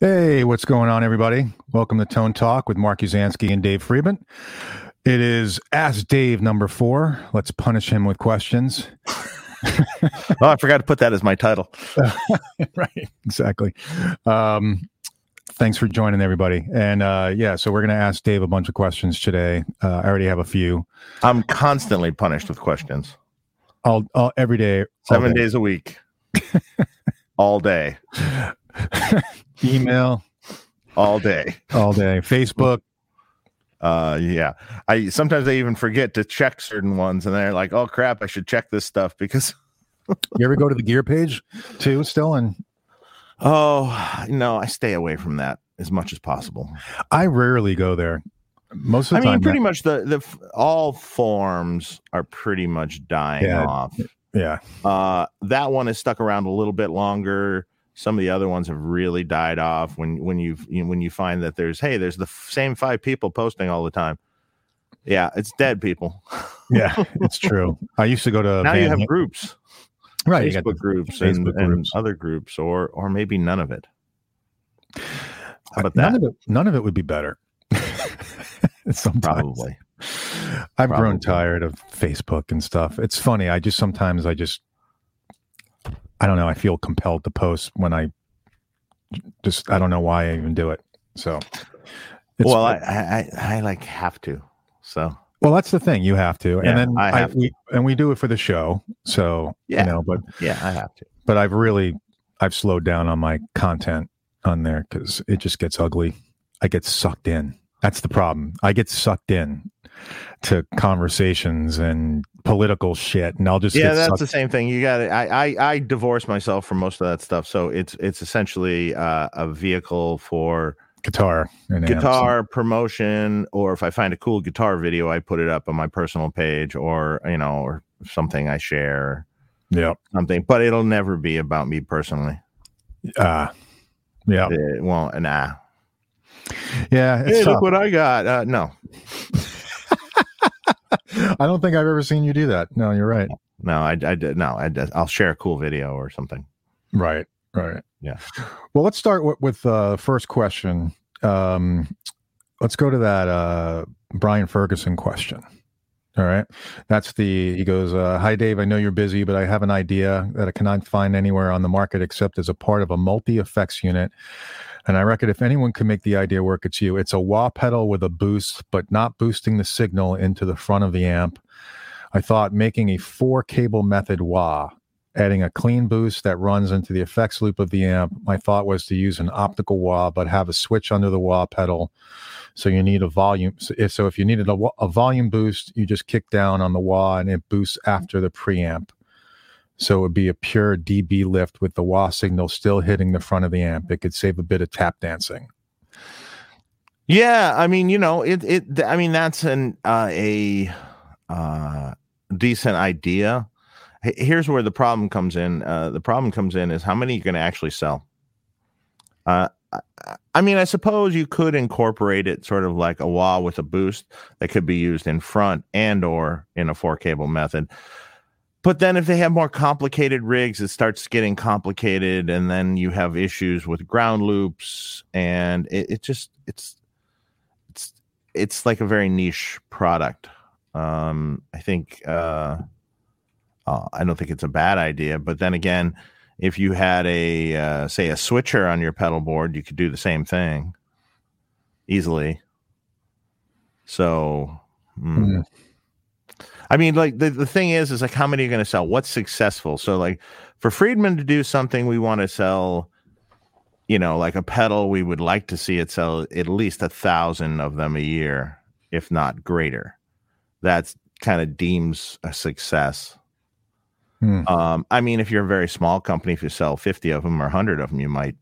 Hey, what's going on, everybody? Welcome to Tone Talk with Mark Uzansky and Dave Friedman. It is Ask Dave number four. Let's punish him with questions. oh, I forgot to put that as my title. right, exactly. Um, thanks for joining, everybody. And uh, yeah, so we're going to ask Dave a bunch of questions today. Uh, I already have a few. I'm constantly punished with questions. All, all every day, all Seven day. days a week, all day, email, all day. all day, Facebook. Uh, yeah. I sometimes I even forget to check certain ones, and they're like, "Oh crap, I should check this stuff because." You ever go to the gear page too? Still, and Oh no, I stay away from that as much as possible. I rarely go there. Most of I the time, mean, pretty much the the all forms are pretty much dying Yeah. off. yeah. Uh, that one is stuck around a little bit longer. Some of the other ones have really died off. When when you you know, when you find that there's hey, there's the f- same five people posting all the time. Yeah, it's dead people. Yeah, it's true. I used to go to now you have groups, right. Facebook the groups, and, Facebook and groups. other groups, or or maybe none of it. How about none of it. None of it would be better. sometimes Probably. I've grown tired of Facebook and stuff. It's funny. I just sometimes I just I don't know. I feel compelled to post when I just I don't know why I even do it. So it's, well, I, I I like have to. So well, that's the thing. You have to, Yeah, and then I I, have we and we do it for the show. So Yeah. you know, but yeah, I have to. but I've really I've slowed down on my content on there because it just gets ugly. I get sucked in. That's the problem. I get sucked in to conversations and political shit, and I'll just yeah that's sucked. the same thing you got I, I i divorce myself from most of that stuff so it's it's essentially uh, a vehicle for guitar and amps. guitar promotion or if i find a cool guitar video i put it up on my personal page or you know or something i share Yeah, something but it'll never be about me personally uh, yeah, it won't nah yeah. It's hey tough. look what i got uh, no I don't think I've ever seen you do that. No, you're right. no i i did no I, I'll share a cool video or something Right, right. Yeah. Well, let's start with, with uh, first question. Um, let's go to that uh, Brian Ferguson question. All right. That's the, he goes, uh, Hi, Dave. I know you're busy, but I have an idea that I cannot find anywhere on the market except as a part of a multi effects unit. And I reckon if anyone can make the idea work, it's you. It's a wah pedal with a boost, but not boosting the signal into the front of the amp. I thought making a four cable method wah adding a clean boost that runs into the effects loop of the amp. My thought was to use an optical wah, but have a switch under the wah pedal. So you need a volume. So if, so if you needed a, a volume boost, you just kick down on the wah and it boosts after the preamp. So it would be a pure dB lift with the wah signal still hitting the front of the amp. It could save a bit of tap dancing. Yeah, I mean, you know, it it I mean that's an uh, a uh decent idea. Here's where the problem comes in. Uh the problem comes in is how many you're going to actually sell. Uh I- I mean, I suppose you could incorporate it sort of like a wah with a boost that could be used in front and or in a four cable method. But then if they have more complicated rigs, it starts getting complicated and then you have issues with ground loops and it, it just it's it's it's like a very niche product. Um, I think uh, uh, I don't think it's a bad idea, but then again, if you had a uh, say a switcher on your pedal board, you could do the same thing easily. So, mm. I mean, like the, the thing is, is like how many are going to sell? What's successful? So, like for Friedman to do something, we want to sell you know, like a pedal, we would like to see it sell at least a thousand of them a year, if not greater. That's kind of deems a success. Hmm. Um, I mean, if you're a very small company, if you sell 50 of them or 100 of them, you might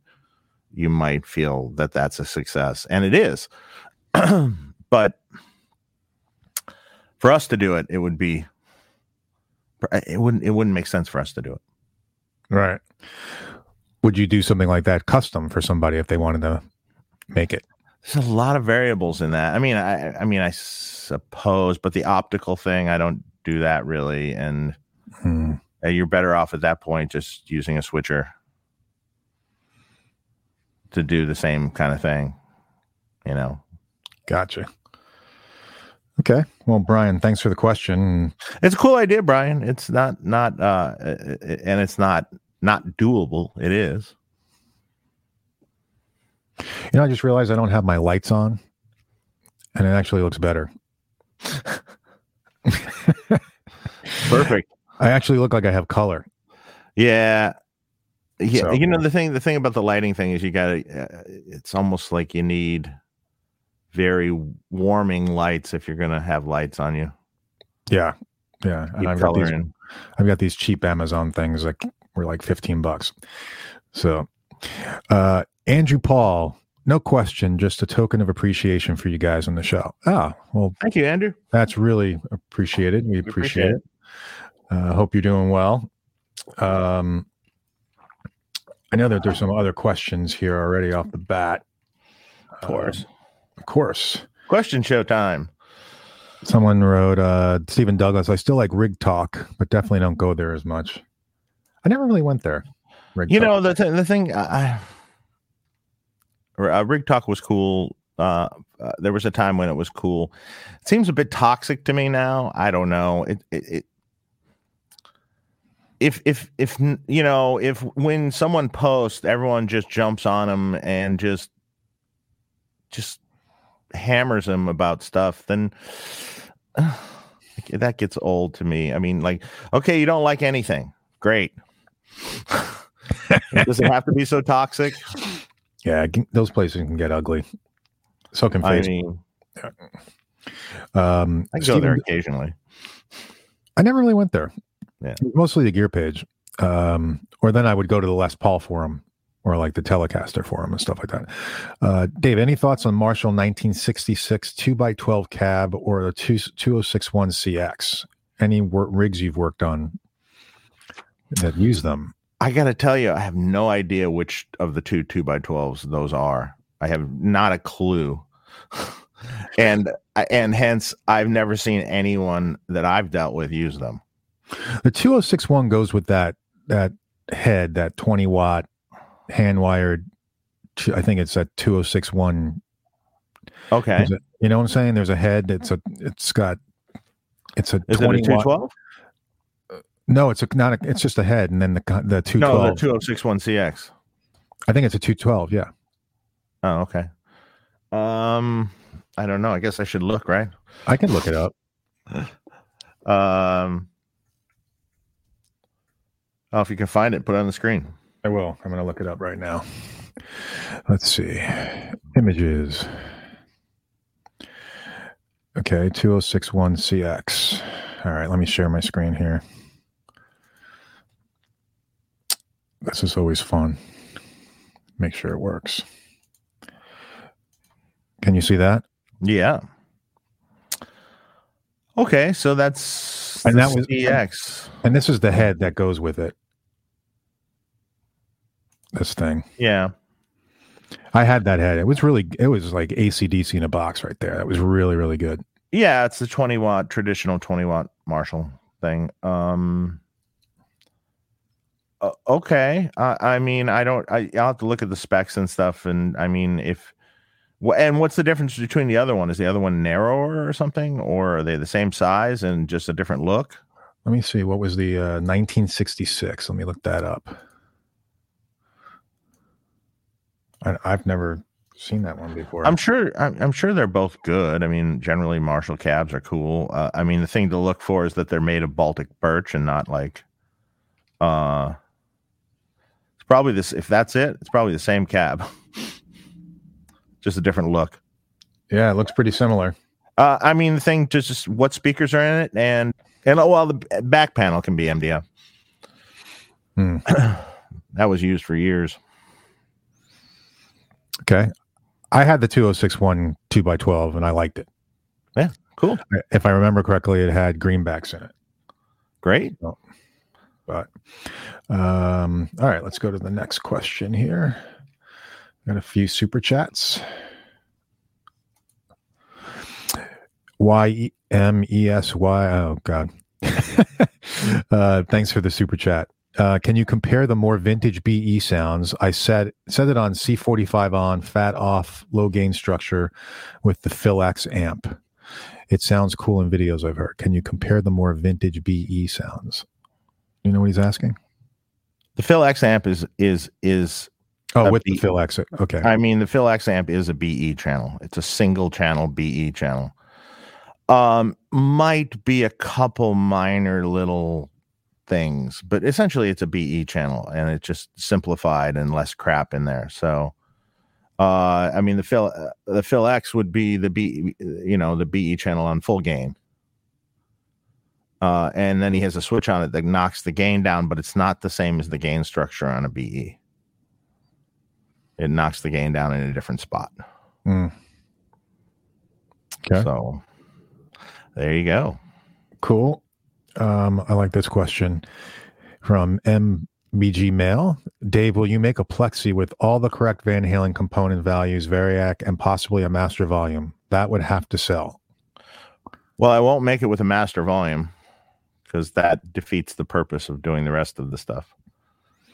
you might feel that that's a success, and it is. but for us to do it, it would be it wouldn't it wouldn't make sense for us to do it. Right. Would you do something like that custom for somebody if they wanted to make it? There's a lot of variables in that. I mean, I I mean, I suppose, but the optical thing, I don't do that really, and Hmm. uh, you're better off at that point just using a switcher. to do the same kind of thing. You know, Gotcha. Okay. Well, Brian, thanks for the question. it's a cool idea, Brian. It's not not uh, and it's not not doable. It is. You know, I just realized I don't have my lights on, and it actually looks better. Perfect. I actually look like I have color. Yeah. Yeah, So- you know the thing. The thing about the lighting thing is you got to. Uh, it's almost like you need very warming lights if you're going to have lights on you. Yeah. Yeah. And I've got, these, in. I've got these cheap Amazon things that were like 15 bucks. So, uh, Andrew Paul, no question, just a token of appreciation for you guys on the show. Ah, well, Thank you, Andrew. that's really appreciated. We appreciate, it. Uh, hope you're doing well. Um, I know that there's some other questions here already off the bat. Of course. Um, of course. Question show time. Someone wrote, uh, Stephen Douglas, I still like Rig Talk, but definitely don't go there as much. I never really went there. Rig You Talk. know the th- the thing. I, I- uh, Rig Talk was cool. Uh, uh, there was a time when it was cool. It seems a bit toxic to me now. I don't know. It it. it if if if you know if when someone posts everyone just jumps on them and just just hammers them about stuff then that gets old to me i mean like okay you don't like anything great does it have to be so toxic yeah, those places can get ugly. So can i Facebook. mean um, i go Stephen- there occasionally I never really went there. Yeah. Mostly the gear page. Um, or then I would go to the Les Paul forum or like the Telecaster forum and stuff like that. Uh, Dave, any thoughts on Marshall 1966 2x12 cab or the 2, 2061 CX? Any wor- rigs you've worked on that use them? i gotta tell you i have no idea which of the two two by 12s those are i have not a clue and and hence i've never seen anyone that i've dealt with use them The 2061 goes with that that head, that 20 watt hand wired. I think it's a 2061 okay a- you know what I'm saying? There's a head. It's a. It's got. It's a is it a 20 watt. 212 No, it's a not. A, it's just a head, and then the the two no twelve. the 2061 cx I think it's a two twelve. Yeah, oh okay um i don't know i guess i should look right I can look it up. um oh if you can find it put it on the screen I will. I'm going to look it up right now. Let's see. Images. Okay, 2061 CX. All right, let me share my screen here. This is always fun. Make sure it works. Can you see that? Yeah. Okay, so that's And that was- CX. And this is the head that goes with it. This thing. Yeah. I had that head. It was really, it was like ACDC in a box right there. That was really, really good. Yeah, it's the 20 watt traditional 20 watt Marshall thing. Um uh, okay. I I mean, I don't I I'll have to look at the specs and stuff and I mean if and what's the difference between the other one? Is the other one narrower or something or are they the same size and just a different look? Let me see. What was the uh, 1966? Let me look that up. I, I've never seen that one before. I'm sure. I'm, I'm sure they're both good. I mean, generally Marshall cabs are cool. Uh, I mean, the thing to look for is that they're made of Baltic birch and not like. Uh, it's probably this. If that's it, it's probably the same cab, just a different look. yeah, it looks pretty similar. Uh, I mean, the thing just, just what speakers are in it, and and oh, well, the back panel can be MDF. Hmm. that was used for years. Okay. I had the 2061 2x12 and I liked it. Yeah, cool, If I remember correctly, it had greenbacks in it. great. But um, all right, let's go to the next question here. Got a few super chats. Y E M E S Y. Oh God. uh, thanks for the super chat. Uh, can you compare the more vintage BE sounds? I said said it on C45 on fat off low gain structure with the PhilX amp. It sounds cool in videos I've heard. Can you compare the more vintage BE sounds? You know what he's asking? The PhilX amp is is is Oh, with the B- PhilX. Okay. I mean, the PhilX amp is a BE channel. It's a single channel BE channel. Um, might be a couple minor little things, but essentially it's a BE channel and it's just simplified and less crap in there. So, uh, I mean, the Phil the the X would be the B, you know, the BE channel on full gain. Uh, and then he has a switch on it that knocks the gain down, but it's not the same as the gain structure on a BE. It knocks the gain down in a different spot. Mm. Okay. So there you go. Cool. Um, I like this question from MBG Mail. Dave, will you make a plexi with all the correct Van Halen component values, Variac, and possibly a master volume? That would have to sell. Well, I won't make it with a master volume because that defeats the purpose of doing the rest of the stuff.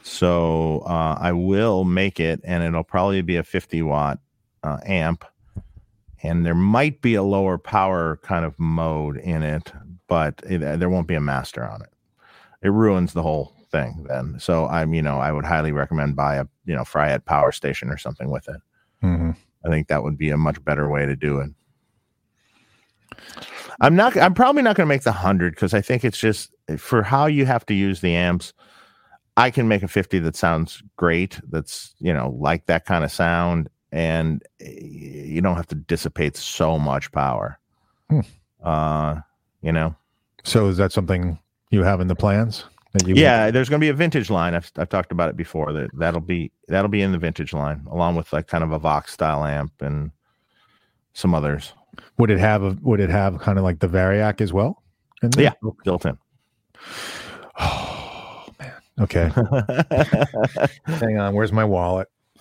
So uh, I will make it, and it'll probably be a 50 watt uh, amp. And there might be a lower power kind of mode in it, but it, there won't be a master on it. It ruins the whole thing then. So I'm, you know, I would highly recommend buy a, you know, Fryette power station or something with it. Mhm. I think that would be a much better way to do it. I'm not. I'm probably not going to make the hundred because I think it's just for how you have to use the amps. I can make a 50 that sounds great. That's you know like that kind of sound, and eh, you don't have to dissipate so much power. Hmm. Uh, you know, So is that something you have in the plans? That you yeah. There's going to be a vintage line. I've I've talked about it before. That that'll be that'll be in the vintage line along with like kind of a Vox style amp and some others would it have a, would it have kind of like the Variac as well? Yeah. built in. Oh man. Okay. Hang on. Where's my wallet?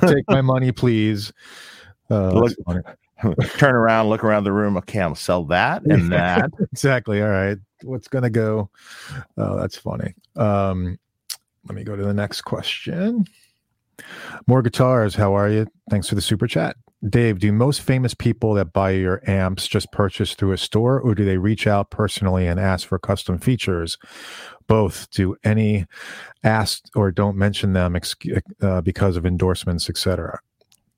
Take my money, please. Uh, Look-. turn around, look around the room. Okay, I'll sell that and that. exactly. All right. What's gonna go? Oh, that's funny. Um, let me go to the next question. More guitars. How are you? Thanks for the super chat. Dave, do most famous people that buy your amps just purchase through a store or do they reach out personally and ask for custom features? Both. Do any ask or don't mention them ex- uh, because of endorsements, etc.?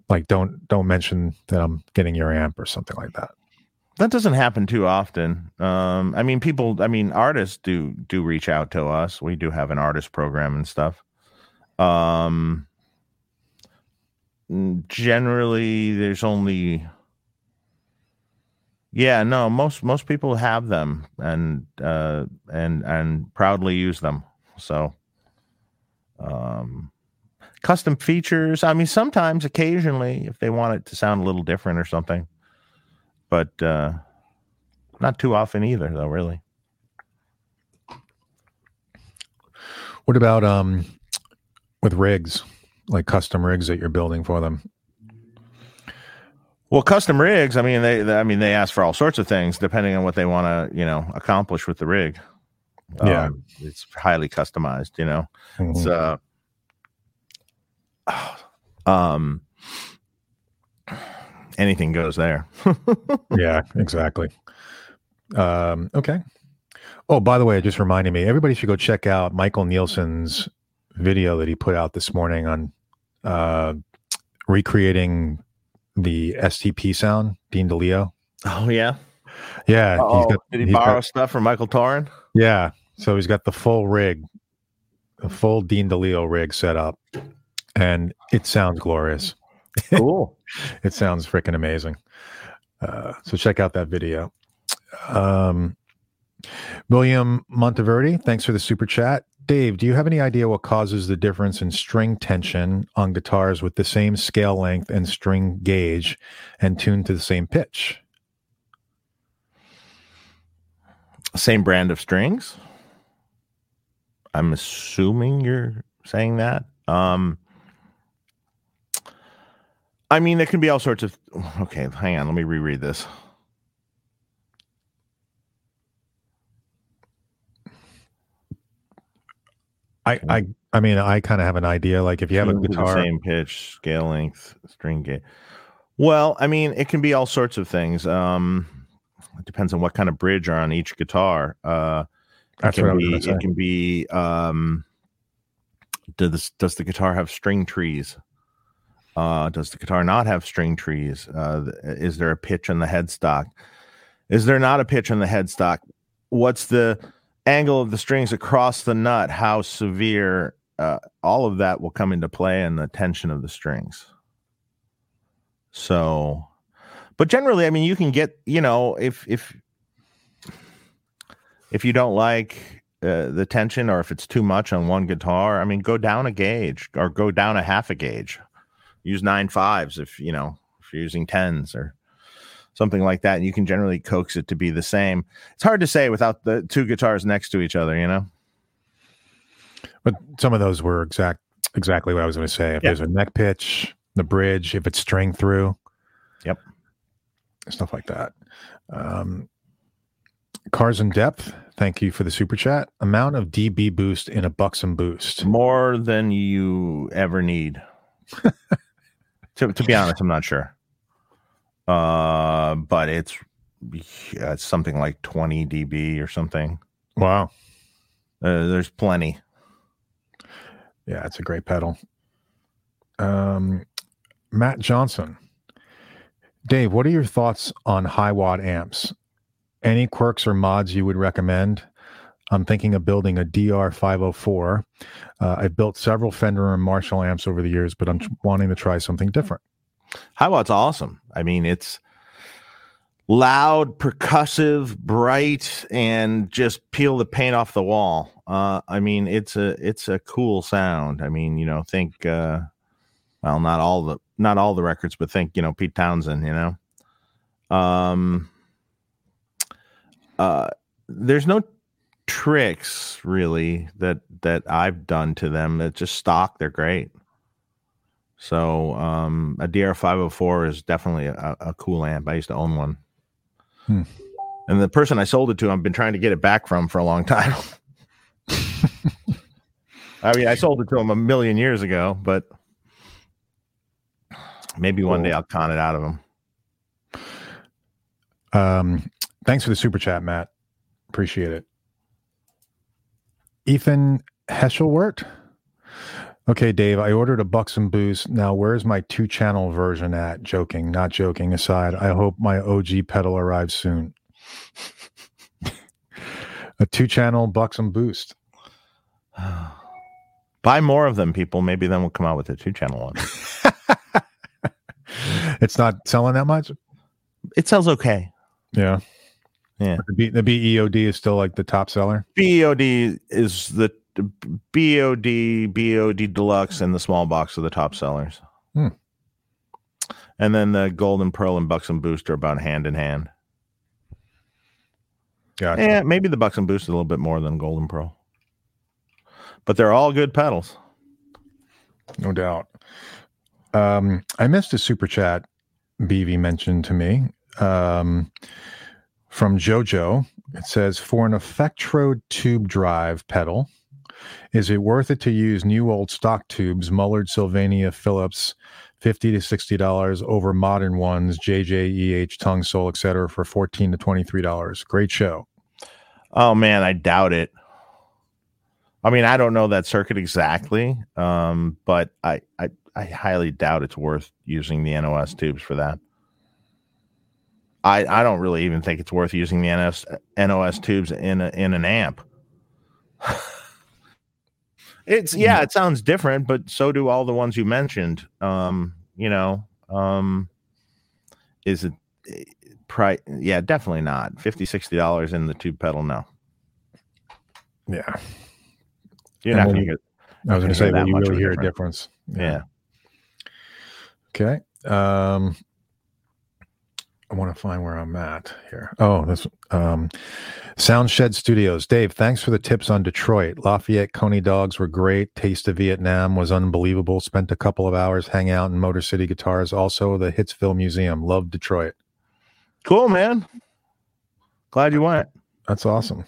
Like don't don't mention that I'm getting your amp or something like that. that doesn't happen too often. Um, I mean, people. I mean, artists do do reach out to us. We do have an artist program and stuff. Um, generally, there's only. Yeah, no. Most most people have them and uh, and and proudly use them. So, um, custom features. I mean, sometimes, occasionally, if they want it to sound a little different or something, but uh, not too often either, though. Really. What about um with rigs, like custom rigs that you're building for them? Well, custom rigs. I mean, they, they- I mean, they ask for all sorts of things depending on what they want to, you know, accomplish with the rig. Yeah. Um, it's highly customized. You know, it's Mhm. uh, um, anything goes there. yeah, exactly. Um, okay. Oh, by the way, it just reminded me, everybody should go check out Michael Nielsen's video that he put out this morning on uh, recreating the STP sound, Dean DeLeo. Oh yeah. Yeah, got- did he he's got- borrow stuff from Michael Torin? yeah, so he's got the full rig, the full Dean DeLeo rig set up, and it sounds glorious. Cool. It sounds freaking amazing. Uh, so check out that video. Um, William Monteverdi, thanks for the super chat. Dave, do you have any idea what causes the difference in string tension on guitars with the same scale length and string gauge and tuned to the same pitch? Same brand of strings. I'm assuming you're saying that. Um, I mean, there can be all sorts of. Okay, hang on. Let me reread this. I I I mean I kind of have an idea. Like if you have a Tuned to the guitar, same pitch, scale length, string gate. Well, I mean, it can be all sorts of things. Um, it depends on what kind of bridge are on each guitar. Uh, it That's can what I was be. It can be. Um, does does the guitar have string trees? Uh, does the guitar not have string trees? Uh, is there a pitch on the headstock? Is there not a pitch on the headstock? What's the angle of the strings across the nut? How severe? Uh, all of that will come into play in the tension of the strings. So, but generally, I mean, you can get, you know, if if if you don't like uh, the tension or if it's too much on one guitar, I mean, go down a gauge or go down a half a gauge. Use nine fives if you know if you're using tens or something like that. And you can generally coax it to be the same. It's hard to say without the two guitars next to each other, you know. but some of those were exact exactly what I was going to say. If Yeah. there's a neck pitch, the bridge, if it's string through, Yep. stuff like that. Um, cars in depth. Thank you for the super chat. Amount of dB boost in a Buxom boost. More than you ever need. to, to be honest, I'm not sure. Uh, but it's yeah, it's something like 20 dB or something. Wow. Uh, there's plenty. Yeah, it's a great pedal. Um, Matt Johnson. Dave, what are your thoughts on Hiwatt amps? Any quirks or mods you would recommend? I'm thinking of building a DR504. Uh, I've built several Fender and Marshall amps over the years, but I'm tr- wanting to try something different. Hiwatt's awesome. I mean, it's loud, percussive, bright, and just peel the paint off the wall. Uh, I mean, it's a it's a cool sound. I mean, you know, think uh, well, not all the not all the records, but think you know Pete Townshend. You know, um, uh, there's no tricks really that that I've done to them. That just stock. They're great. So um, a DR504 is definitely a, a cool amp. I used to own one. Hmm. And the person I sold it to, I've been trying to get it back from for a long time. I mean, I sold it to him a million years ago, but maybe one day I'll con it out of him. Um, thanks for the super chat, Matt. Appreciate it. Ethan Heschelwert. Okay, Dave, I ordered a Buxom boost. Now, where's my two channel version at? Joking, not joking aside. I hope my OG pedal arrives soon. a two channel Buxom boost. Buy more of them, people. Maybe then we'll come out with a two channel one. It's not selling that much. It sells okay. Yeah. Yeah. The, B, the BEOD is still like the top seller. BEOD is the BOD, BOD Deluxe, and the small box are the top sellers. Hmm. And then the Golden Pearl and Buxom Boost are about hand in hand. Gotcha. Yeah, maybe the Buxom Boost is a little bit more than Golden Pearl. But they're all good pedals. No doubt. Um, I missed a super chat BV mentioned to me um, from JoJo. It says, for an Effectrode tube drive pedal, is it worth it to use new old stock tubes, Mullard, Sylvania, Philips, 50 to $60 over modern ones, JJEH, Tung-Sol, etc., for 14 to $23? Great show. Oh man, I doubt it. I mean, I don't know that circuit exactly, um, but I, I I highly doubt it's worth using the NOS tubes for that. I I don't really even think it's worth using the NOS NOS tubes in a, in an amp. it's yeah, it sounds different, but so do all the ones you mentioned. Um, you know, um, is it price? Yeah, definitely not 50 60 dollars in the tube pedal. No, Yeah. you're And not to get. I was going to say, that you really hear a difference? Yeah. Okay. Um, I want to find where I'm at here. Oh, this um, Soundshed Studios. Dave, thanks for the tips on Detroit. Lafayette Coney dogs were great. Taste of Vietnam was unbelievable. Spent a couple of hours hanging out in Motor City Guitars. Also, the Hitsville Museum. Love Detroit. Cool, man. Glad you went. That's awesome.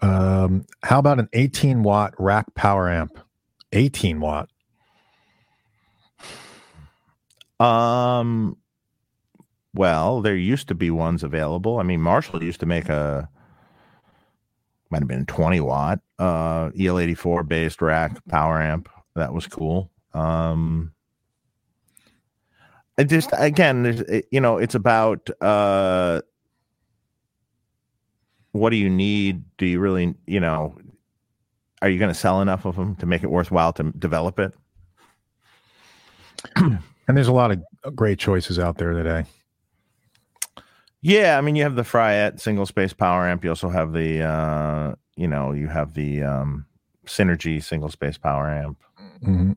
Um, how about an 18 watt rack power amp? 18 watt. Um, well, there used to be ones available. I mean, Marshall used to make a might have been 20 watt uh EL84 based rack power amp. That was cool. Um it just again, you know, it's about uh what do you need? Do you really, you know, are you going to sell enough of them to make it worthwhile to develop it? and there's a lot of great choices out there today. Yeah, I mean, you have the Fryette single space power amp. You also have the, uh, you know, you have the um, Synergy single space power amp, Mhm.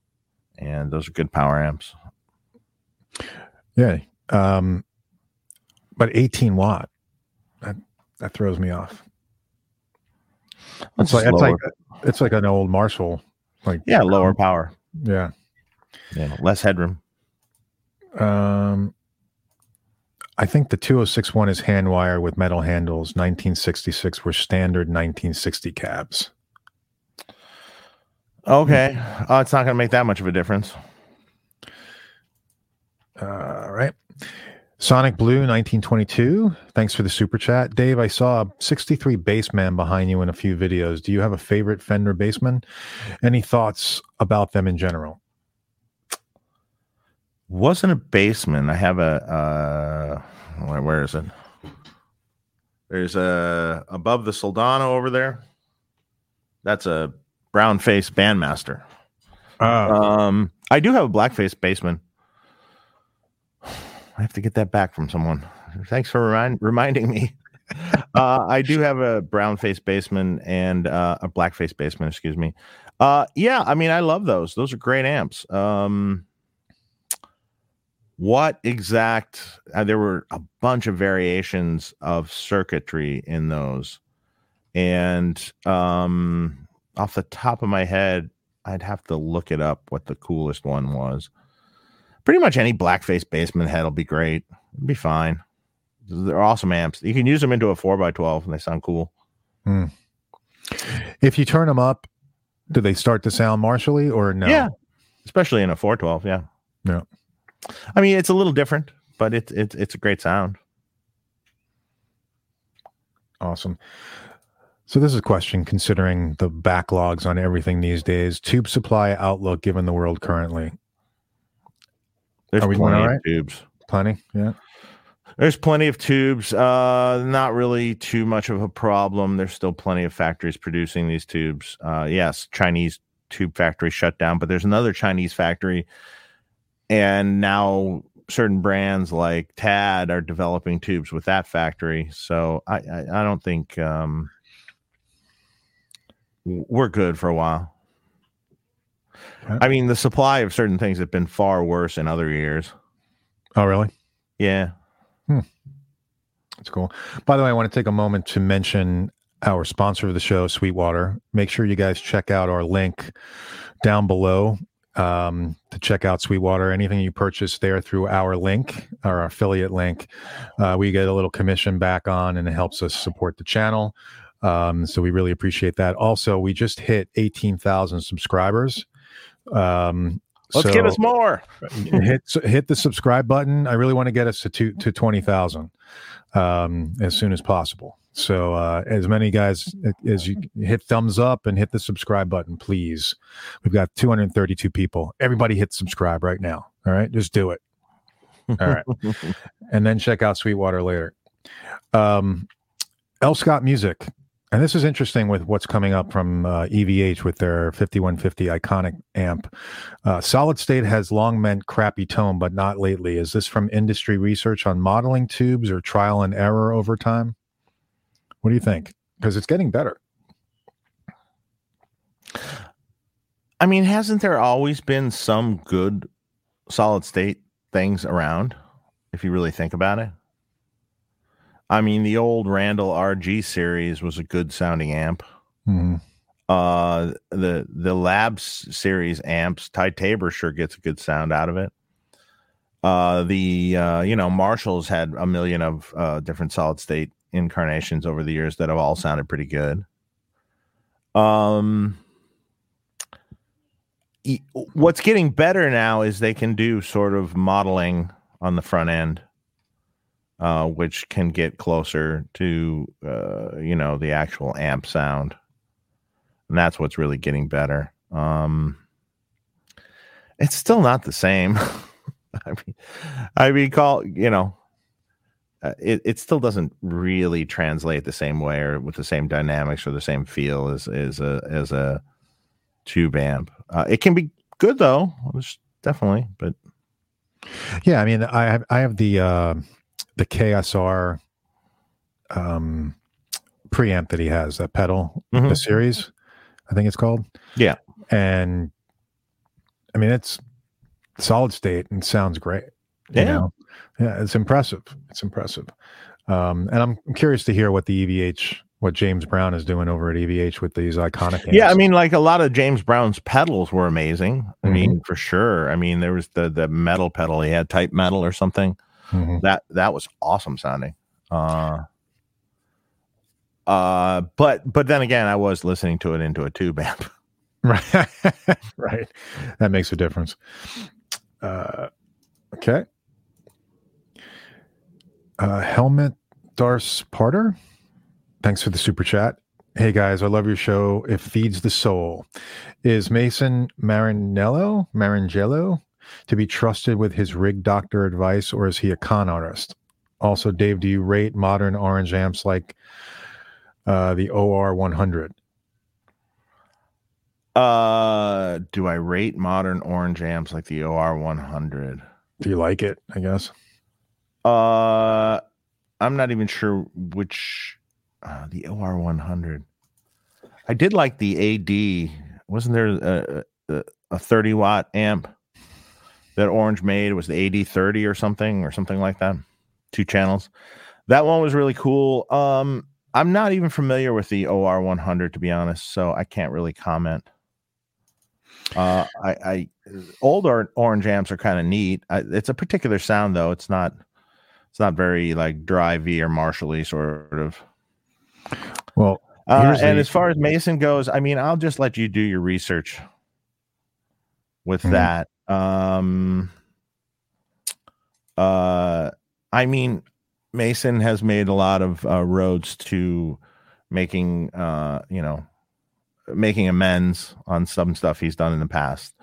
and those are good power amps. Yeah. Um, but 18 watt, that, that throws me off. It's like, it's like, it's like an old Marshall. Like, yeah, lower power, yeah. yeah, less headroom. Um, I think the 2061 is hand wire with metal handles. 1966 were standard 1960 cabs. Okay, oh, it's not going to make that much of a difference. All right. Sonic Blue 1922. Thanks for the super chat. Dave, I saw a 63 bassman behind you in a few videos. Do you have a favorite Fender bassman? Any thoughts about them in general? Wasn't a Bassman. I have a uh, where, where is it? There's a above the Soldano over there. That's a brown face bandmaster. Um, I do have a blackface Bassman. I have to get that back from someone. Thanks for remind, reminding me. uh, I do have a brown face Bassman and uh, a black face Bassman. Excuse me. Uh, yeah, I mean, I love those. Those are great amps. Um, what exact? Uh, there were a bunch of variations of circuitry in those, and um, off the top of my head, I'd have to look it up. What the coolest one was pretty much any blackface Bassman head will be great. It'll be fine. They're awesome amps. You can use them into a four by twelve, and they sound cool. If you turn them up, do they start to sound marshally or no? Yeah, especially in a four twelve. Yeah, Yeah. I mean, it's a little different, but it's it's it's a great sound. Awesome. So this is a question considering the backlogs on everything these days. Tube supply outlook given the world currently. There's Are we plenty all of tubes. Plenty? Yeah. There's plenty of tubes. Uh, not really too much of a problem. There's still plenty of factories producing these tubes. Uh, yes, Chinese tube factory shut down, but there's another Chinese factory, and now certain brands like Tad are developing tubes with that factory. So I I, I don't think um, we're good for a while. Right. I mean, the supply of certain things have been far worse in other years. Oh, really? Yeah. That's cool. By the way, I want to take a moment to mention our sponsor of the show, Sweetwater. Make sure you guys check out our link down below um, to check out Sweetwater. Anything you purchase there through our link, our affiliate link, uh, we get a little commission back on and it helps us support the channel. Um, so we really appreciate that. Also, we just hit 18,000 subscribers. Um, Let's so- give us more. hit hit the subscribe button. I really want to get us to to, to twenty thousand um, as soon as possible. So uh, as many guys as you hit thumbs up and hit the subscribe button, please. We've got two hundred thirty two people. Everybody hit subscribe right now. All right, just do it. All right, and then check out Sweetwater later. Um, L. Scott Music. And this is interesting with what's coming up from uh, EVH with their 5150 iconic amp. Uh, solid state has long meant crappy tone, but not lately. Is this from industry research on modeling tubes or trial and error over time? What do you think? Because it's getting better. I mean, hasn't there always been some good solid state things around if you really think about it? I mean, the old Randall RG series was a good sounding amp. Mhm. Uh, the the Labs series amps, Ty Tabor sure gets a good sound out of it. Uh, the uh, you know Marshalls had a million of uh, different solid state incarnations over the years that have all sounded pretty good. Um, what's getting better now is they can do sort of modeling on the front end, uh, which can get closer to uh, you know the actual amp sound, and that's what's really getting better. Um, it's still not the same. I mean, I recall, you know, uh, it, it still doesn't really translate the same way or with the same dynamics or the same feel as as a as a tube amp. Uh, it can be good though, definitely, but yeah, I mean, I have I have the uh, the KSR um, preamp that he has, that pedal, mm-hmm. the series, I think it's called. Yeah, and I mean, it's solid state and sounds great. Yeah. know? Yeah. It's impressive. It's impressive. Um, and I'm curious to hear what the EVH, what James Brown is doing over at EVH with these iconic. Amps. Yeah. I mean, like a lot of James Brown's pedals were amazing. I mm-hmm. mean, for sure. I mean, there was the, the metal pedal. He had type metal or something. Mm-hmm. That, that was awesome sounding. Uh, uh, but, but then again, I was listening to it into a tube amp. Right. right. That makes a difference. Uh, okay. Uh, Helmet Dars Parter. Thanks for the super chat. Hey guys, I love your show. It feeds the soul. Is Mason Marinello Marangello to be trusted with his rig doctor advice, or is he a con artist? Also, Dave, do you rate modern orange amps like uh, the OR 100? Uh, do I rate modern orange amps like the OR 100? Do you like it? I guess. Uh, I'm not even sure which. Uh, the OR 100. I did like the AD. Wasn't there a, a, a 30 watt amp that Orange made? It was the AD 30 or something or something like that. Two channels. That one was really cool. Um, I'm not even familiar with the OR 100 to be honest, so I can't really comment. Uh, I, I old or, orange amps are kind of neat. I, it's a particular sound though. It's not it's not very like drivey or marshally sort of. Well, uh, and as far as Mason goes, I mean, I'll just let you do your research with mm-hmm. that. Um, uh, I mean, Mason has made a lot of uh, roads to making, uh, you know, making amends on some stuff he's done in the past.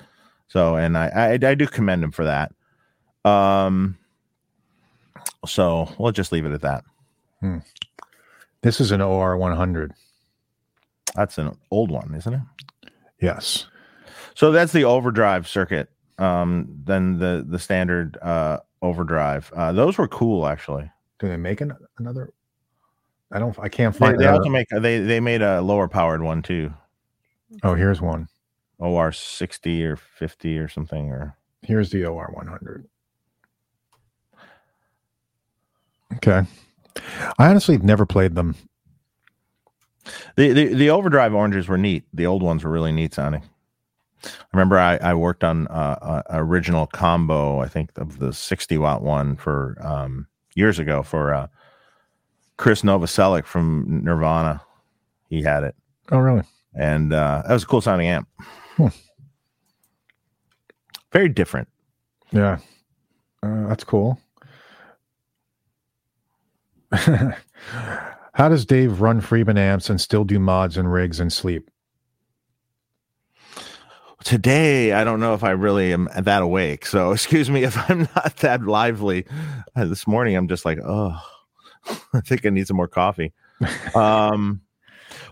So, and I, I, I do commend him for that. Um, so we'll just leave it at that. Hmm. This is an OR 100. That's an old one, isn't it? Yes. So that's the overdrive circuit. Um, then the the standard uh, overdrive. Uh, those were cool, actually. Do they make an, another? I don't. I can't find. They, they also make. They they made a lower powered one too. Oh, here's one. OR 60 or 50 or something or here's the OR 100. Okay. I honestly have never played them. The, the the overdrive oranges were neat. The old ones were really neat sounding. I remember I, I worked on uh, a original combo, I think of the 60 watt one for um, years ago for uh, Krist Novoselic from Nirvana. He had it. Oh, really? and uh, that was a cool sounding amp. Hmm. Very different. Yeah, uh, that's cool. How does Dave run Friedman amps and still do mods and rigs and sleep? Today, I don't know if I really am that awake. So, excuse me if I'm not that lively. Uh, this morning, I'm just like, oh, I think I need some more coffee. Um,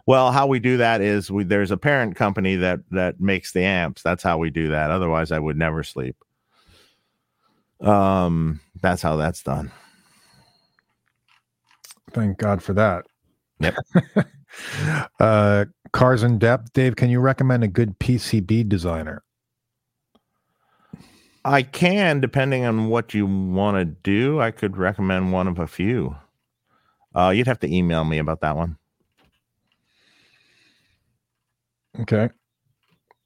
well, how we do that is we there's a parent company that that makes the amps. That's how we do that. Otherwise, I would never sleep. Um, that's how that's done. Thank God for that. Yep. uh, cars in depth, Dave. Can you recommend a good PCB designer? I can, depending on what you want to do. I could recommend one of a few. Uh, you'd have to email me about that one. Okay.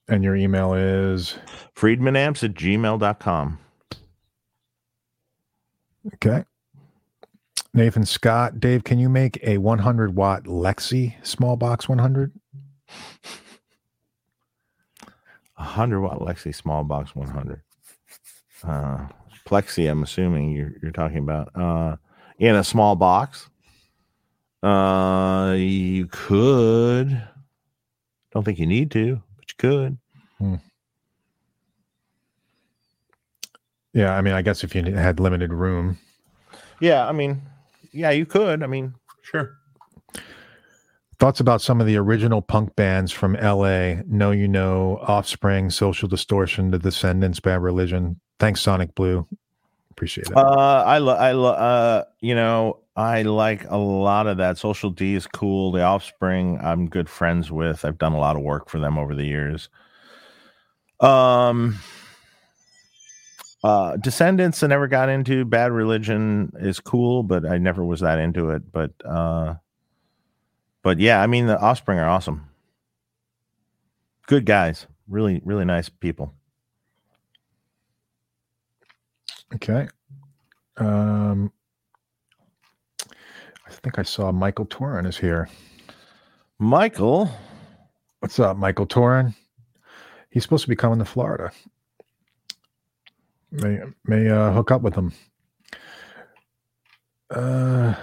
And your email is friedmanamps at gmail.com. Okay. Nathan Scott, Dave, can you make a 100 watt Lexi small box 100? Hundred watt Lexi small box 100. Uh, Plexi, I'm assuming you're you're talking about. Uh, in a small box. Uh, you could. Don't think you need to, but you could. Yeah, I mean, I guess if you had limited room, Yeah, I mean, yeah, you could. I mean, sure. thoughts about some of the original punk bands from LA, Know You Know, Offspring, Social Distortion, The Descendents, Bad Religion. Thanks, Sonic Blue. Appreciate it. Uh, I lo- I lo- uh, you know, I like a lot of that. Social D is cool. The Offspring, I'm good friends with. I've done a lot of work for them over the years. Um, uh, Descendents, I never got into. Bad Religion is cool, but I never was that into it. But uh, but yeah, I mean, the Offspring are awesome. Good guys, really, really nice people. Okay. Um, I think I saw Michael Torin is here. Michael, What's up, Michael Torin? He's supposed to be coming to Florida. May may uh, hook up with them. Uh,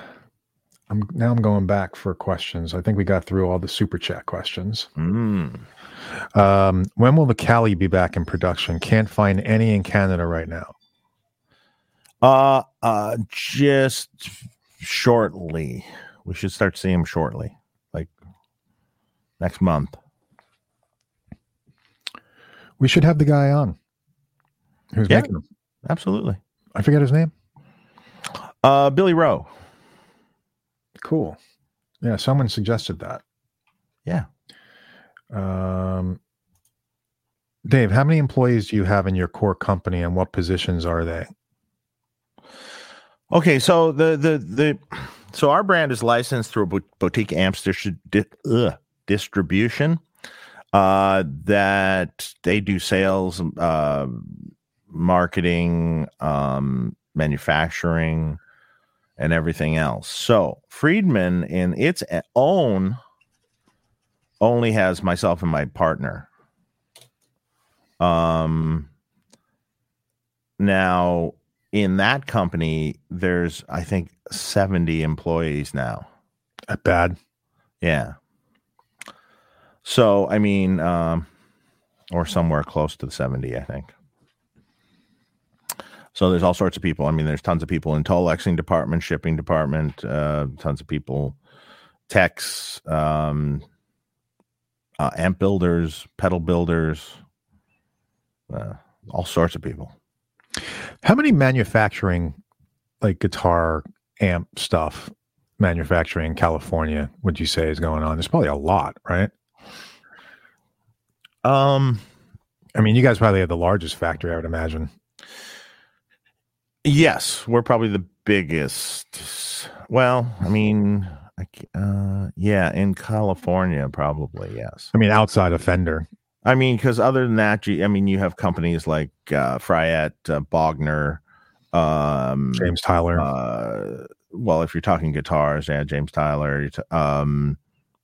I'm now I'm going back for questions. I think we got through all the super chat questions. mm, Um, when will the Cali be back in production? Can't find any in Canada right now. Uh, uh, just shortly. We should start seeing him shortly, like next month. We should have the guy on. Who's Yeah. making them? Absolutely. I forget his name. Uh, Billy Rowe. Cool. Yeah, someone suggested that. Yeah. Um, Dave, how many employees do you have in your core company, and what positions are they? Okay, so the the the so our brand is licensed through a boutique amps distribution. Uh, that they do sales, uh, marketing, um, manufacturing, and everything else. So Friedman, in its own, only has myself and my partner. Um. Now, in that company, there's I think 70 employees now. That bad. Yeah. So I mean, um, or somewhere close to the 70, I think. So there's all sorts of people. I mean, there's tons of people in toll lexing department, shipping department, uh, tons of people, techs, um, uh, amp builders, pedal builders, uh, all sorts of people. How many manufacturing, like guitar amp stuff, manufacturing in California would you say is going on? There's probably a lot, right? Um, I mean, you guys probably have the largest factory, I would imagine. Yes, we're probably the biggest. Well, I mean, uh, yeah, in California, probably yes. I mean, outside of Fender. I mean, because other than that, you, I mean, you have companies like uh, Fryette, uh, Bogner, um, James Tyler. uh, well, if you're talking guitars, yeah, James Tyler, um,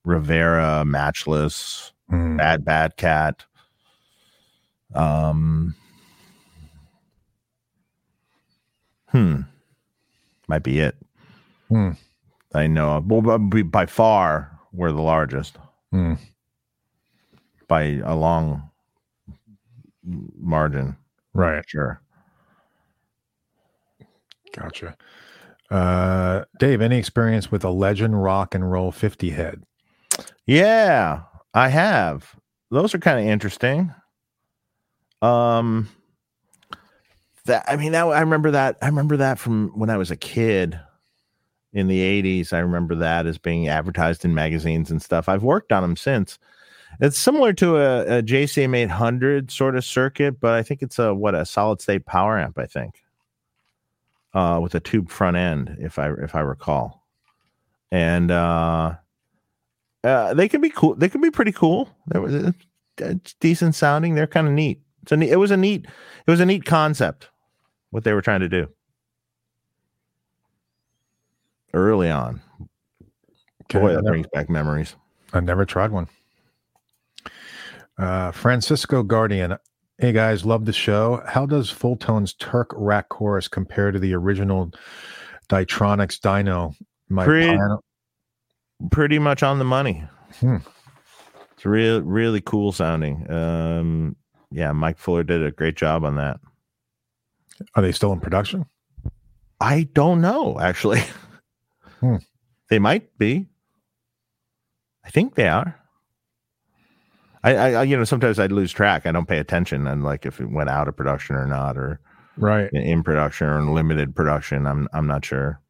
Rivera, Matchless, Hmm. Bad Bad Cat. Um, hmm, might be it. Hmm. I know. Well, by far, we're the largest Hmm. by a long margin. Right. Sure. Gotcha. Uh, Dave, any experience with a legend rock and roll 50 head? Yeah, I have. Those are kind of interesting. Um, that I mean, that I remember that. I remember that from when I was a kid in the '80s. I remember that as being advertised in magazines and stuff. I've worked on them since. It's similar to a, a JCM 800 sort of circuit, but I think it's a what a solid state power amp. I think uh, with a tube front end, if I if I recall, and uh, uh, they can be cool. They can be pretty cool. They were it's decent sounding. They're kind of neat. Neat, it was a neat it was a neat concept what they were trying to do early on. Okay, Boy, that never, brings back memories. I never tried one. Uh, Francisco Guardian. Hey guys, love the show. How does Fulltone's Turk rack chorus compare to the original Dytronics Dyno? My Pretty- piano- Pretty much on the money. Hmm. It's really, really cool sounding. Um, yeah, Mike Fuller did a great job on that. Are they still in production? I don't know actually. Hmm. They might be. I think they are. I, I, you know, sometimes I lose track. I don't pay attention, and like if it went out of production or not, or Right. in production or in limited production. I'm, I'm not sure.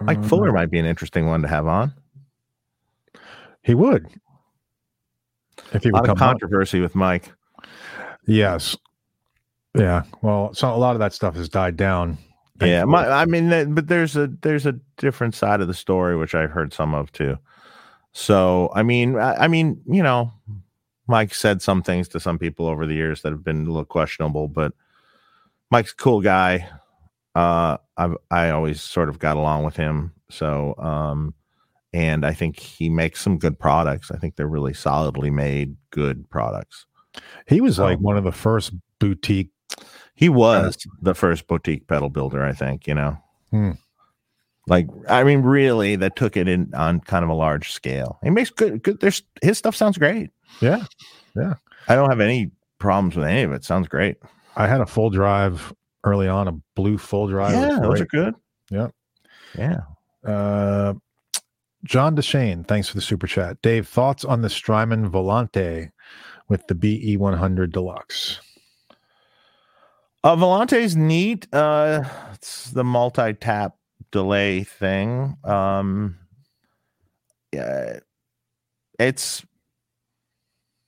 Mike Uh, Fuller might be an interesting one to have on. He would. If he A would lot of on. controversy with Mike. Yes. Yeah. Well, so a lot of that stuff has died down. Yeah, my, I mean, but there's a there's a different side of the story which I've heard some of too. So I mean, I, I mean, you know, Mike said some things to some people over the years that have been a little questionable, but Mike's a cool guy. Uh, I I always sort of got along with him. So, um, and I think he makes some good products. I think they're really solidly made, good products. He was like one of the first boutique. He was the first boutique pedal builder, I think, you know. Hmm. Like, I mean, really, that took it in on kind of a large scale. He makes good, good. There's his stuff sounds great. Yeah. Yeah. I don't have any problems with any of it. Sounds great. I had a full drive early on, a blue full drive. Yeah, those are good. Yeah. yeah. Uh, John Deshane, thanks for the super chat. Dave, thoughts on the Strymon Volante with the BE 100 Deluxe? Uh, Volante's neat. Uh, it's the multi-tap delay thing. Um, yeah, it's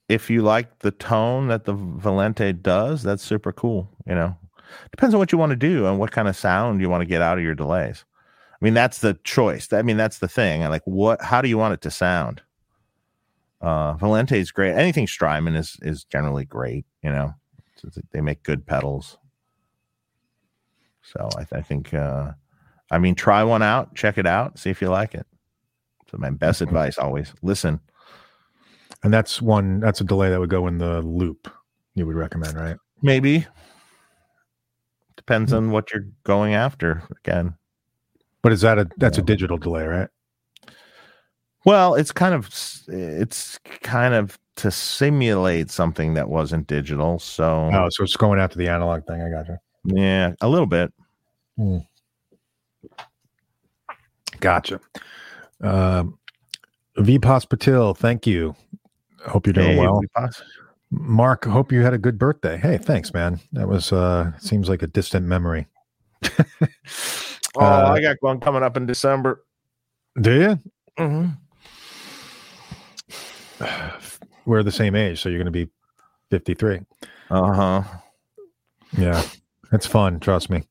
if you like the tone that the Volante does, that's super cool. You know, depends on what you want to do and what kind of sound you want to get out of your delays. I mean, that's the choice. I mean, that's the thing. Like, what? How do you want it to sound? Uh, Volante is great. Anything Strymon is is generally great. You know, they make good pedals. So I, th- I think, uh, I mean, try one out, check it out, see if you like it. So my best Mhm. advice always listen. And that's one, that's a delay that would go in the loop, you would recommend, right? Maybe depends Hmm. on what you're going after. Again, But is that a, that's a digital delay, right? Well, it's kind of it's kind of to simulate something that wasn't digital. So Oh, so it's going after the analog thing. I got you. yeah, a little bit. Gotcha. Um, Vipas Patil, thank you. Hope you're doing Hey, well. Mark, hope you had a good birthday. Hey, thanks, man. That was uh seems like a distant memory. Oh, Uh, I got one coming up in December. Do you? hmm We're the same age, so you're going to be 53. Uh huh. Yeah, it's fun. Trust me.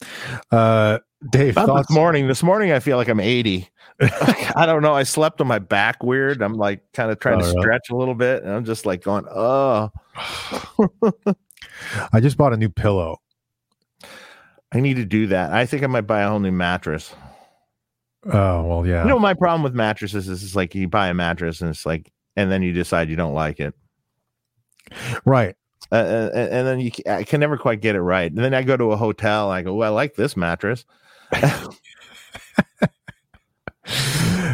Uh, Dave, Not thoughts? this morning. This morning, I feel like I'm 80. I don't know. I slept on my back weird. I'm like kind of trying to stretch a little bit, and I'm just like going, oh, I just bought a new pillow. I need to do that. I think I might buy a whole new mattress. Oh well, yeah. You know, my problem with mattresses is it's like you buy a mattress and it's like, and then you decide you don't like it. right. Uh, and then you I can never quite get it right. And then I go to a hotel I go, well, I like this mattress.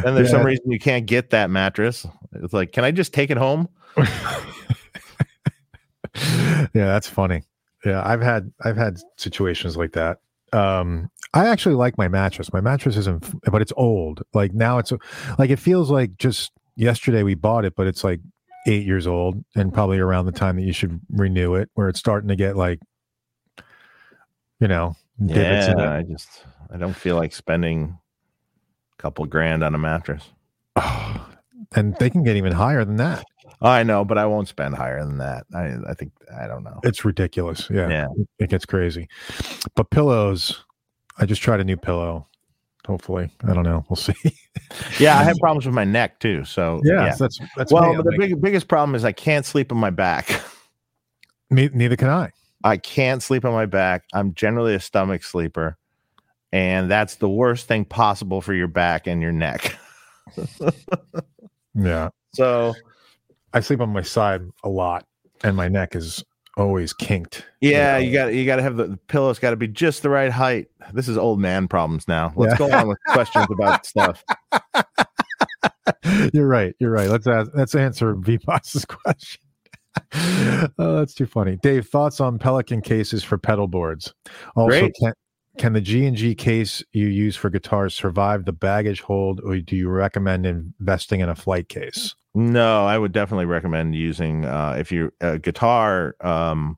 And there's some reason you can't get that mattress. It's like, can I just take it home? yeah, that's funny. Yeah, I've had I've had situations like that. Um, I actually like my mattress. My mattress isn't, but it's old. Like now, it's like it feels like just yesterday we bought it, but it's like eight years old and probably around the time that you should renew it, where it's starting to get like, you know, divots in it. Yeah, I just I don't feel like spending a couple grand on a mattress. Oh, and they can get even higher than that. I know, but I won't spend higher than that. I I think I don't know. It's ridiculous. Yeah, Yeah. it gets crazy. But pillows, I just tried a new pillow. Hopefully, I don't know. We'll see. Yeah, I have problems with my neck too. So yeah, that's that's Well, the Like, big, biggest problem is I can't sleep on my back. neither can I. I can't sleep on my back. I'm generally a stomach sleeper, and that's the worst thing possible for your back and your neck. Yeah, So I sleep on my side a lot, and my neck is always kinked. yeah, you got you got to have the, the pillow's got to be just the right height. This is old man problems now. Let's Yeah. go on with questions about stuff. you're right. You're right. Let's ask, let's answer VBoss's question. oh, that's too funny. Dave, thoughts on Pelican cases for pedal boards? Also, Great. Can the G and G case you use for guitars survive the baggage hold, or do you recommend investing in a flight case? No, I would definitely recommend using uh, if you a guitar. Um,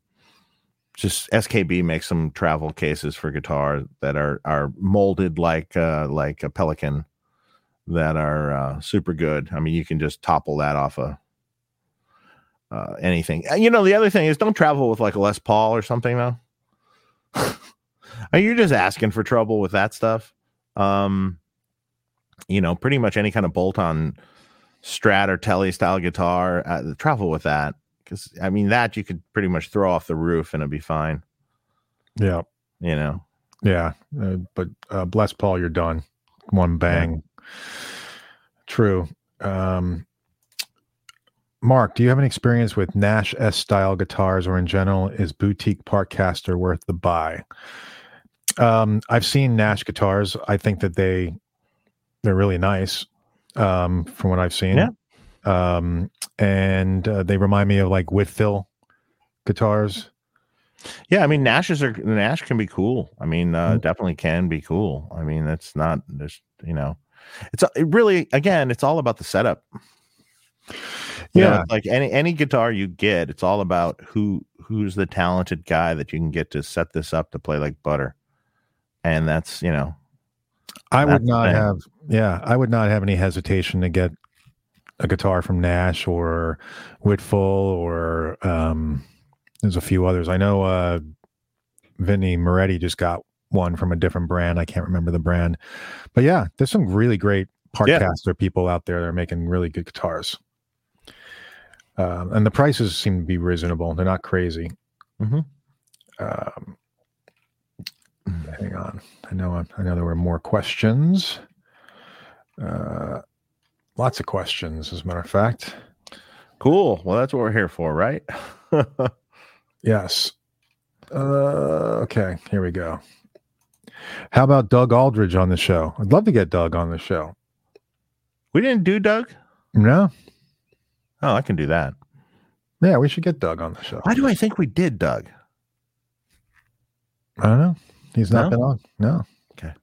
just SKB makes some travel cases for guitar that are are molded like uh, like a Pelican that are uh, super good. I mean, you can just topple that off a uh, anything. Uh, You know, the other thing is don't travel with like a Les Paul or something though. You're just asking for trouble with that stuff. Um, you know, pretty much any kind of bolt on Strat or Telly style guitar, uh, travel with that because I mean that you could pretty much throw off the roof and it'd be fine. Yeah, You know, yeah. Uh, but uh, bless Paul, you're done. One bang. True. Um, Mark, do you have any experience with Nash S style guitars, or in general, is boutique Partscaster worth the buy? Um, I've seen Nash guitars. I think that they they're really nice. Um, from what I've seen, Yeah. Um, and uh, they remind me of like Whitfill guitars. yeah. I mean, Nash's are Nash can be cool. I mean, uh, Mhm. definitely can be cool. I mean, it's not there's you know, it's it really again, it's all about the setup. You know, Yeah, it's like any any guitar you get, it's all about who who's the talented guy that you can get to set this up to play like butter, and that's you know I would not have. Yeah, I would not have any hesitation to get a guitar from Nash or Whitfill or um, there's a few others. I know uh, Vinny Moretti just got one from a different brand. I can't remember the brand, but yeah, there's some really great Yeah. Partscaster people out there that are making really good guitars. Um, and the prices seem to be reasonable. They're not crazy. Mhm. Um, hang on. I know. I know there were more questions. Uh, lots of questions, as a matter of fact. cool. Well, that's what we're here for, right? Yes. Uh, okay. Here we go. How about Doug Aldrich on the show? I'd love to get Doug on the show. we didn't do Doug. No. Oh, I can do that. Yeah, we should get Doug on the show. Why do I think we did Doug? I don't know. He's not No? been on. No. Okay.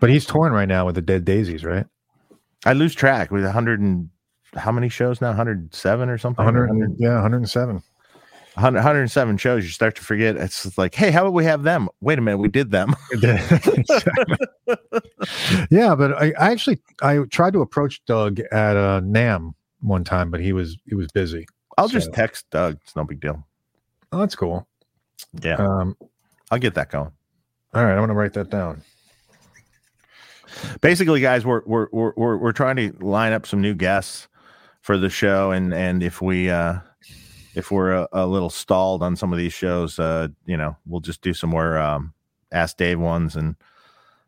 But he's torn right now with the Dead Daisies, right? I lose track with 100 and how many shows now? 107 or something? 100, 100 yeah, 107. 100 107 shows. You start to forget. It's like, hey, how about we have them? Wait a minute, we did them. yeah, but I, I actually I tried to approach Doug at uh, NAMM one time, but he was he was busy. I'll just text Doug. It's no big deal. Oh, that's cool. Yeah, Um, I'll get that going. All right, I'm gonna write that down. Basically, guys, we're we're we're we're, trying to line up some new guests for the show, and and if we uh if we're a, a little stalled on some of these shows, uh, you know, we'll just do some more um Ask Dave ones and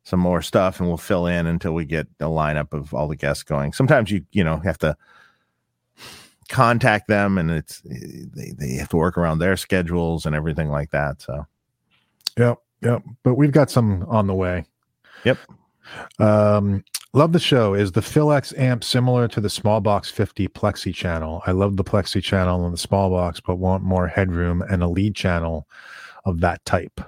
some more stuff, and we'll fill in until we get a lineup of all the guests going. Sometimes you you know have to contact them, and it's they they have to work around their schedules and everything like that. So Yep, yep. But we've got some on the way. Yep. Um, love the show. Is the Phil X amp similar to the Small Box 50 Plexi channel? I love the Plexi channel and the Small Box, but want more headroom and a lead channel of that type.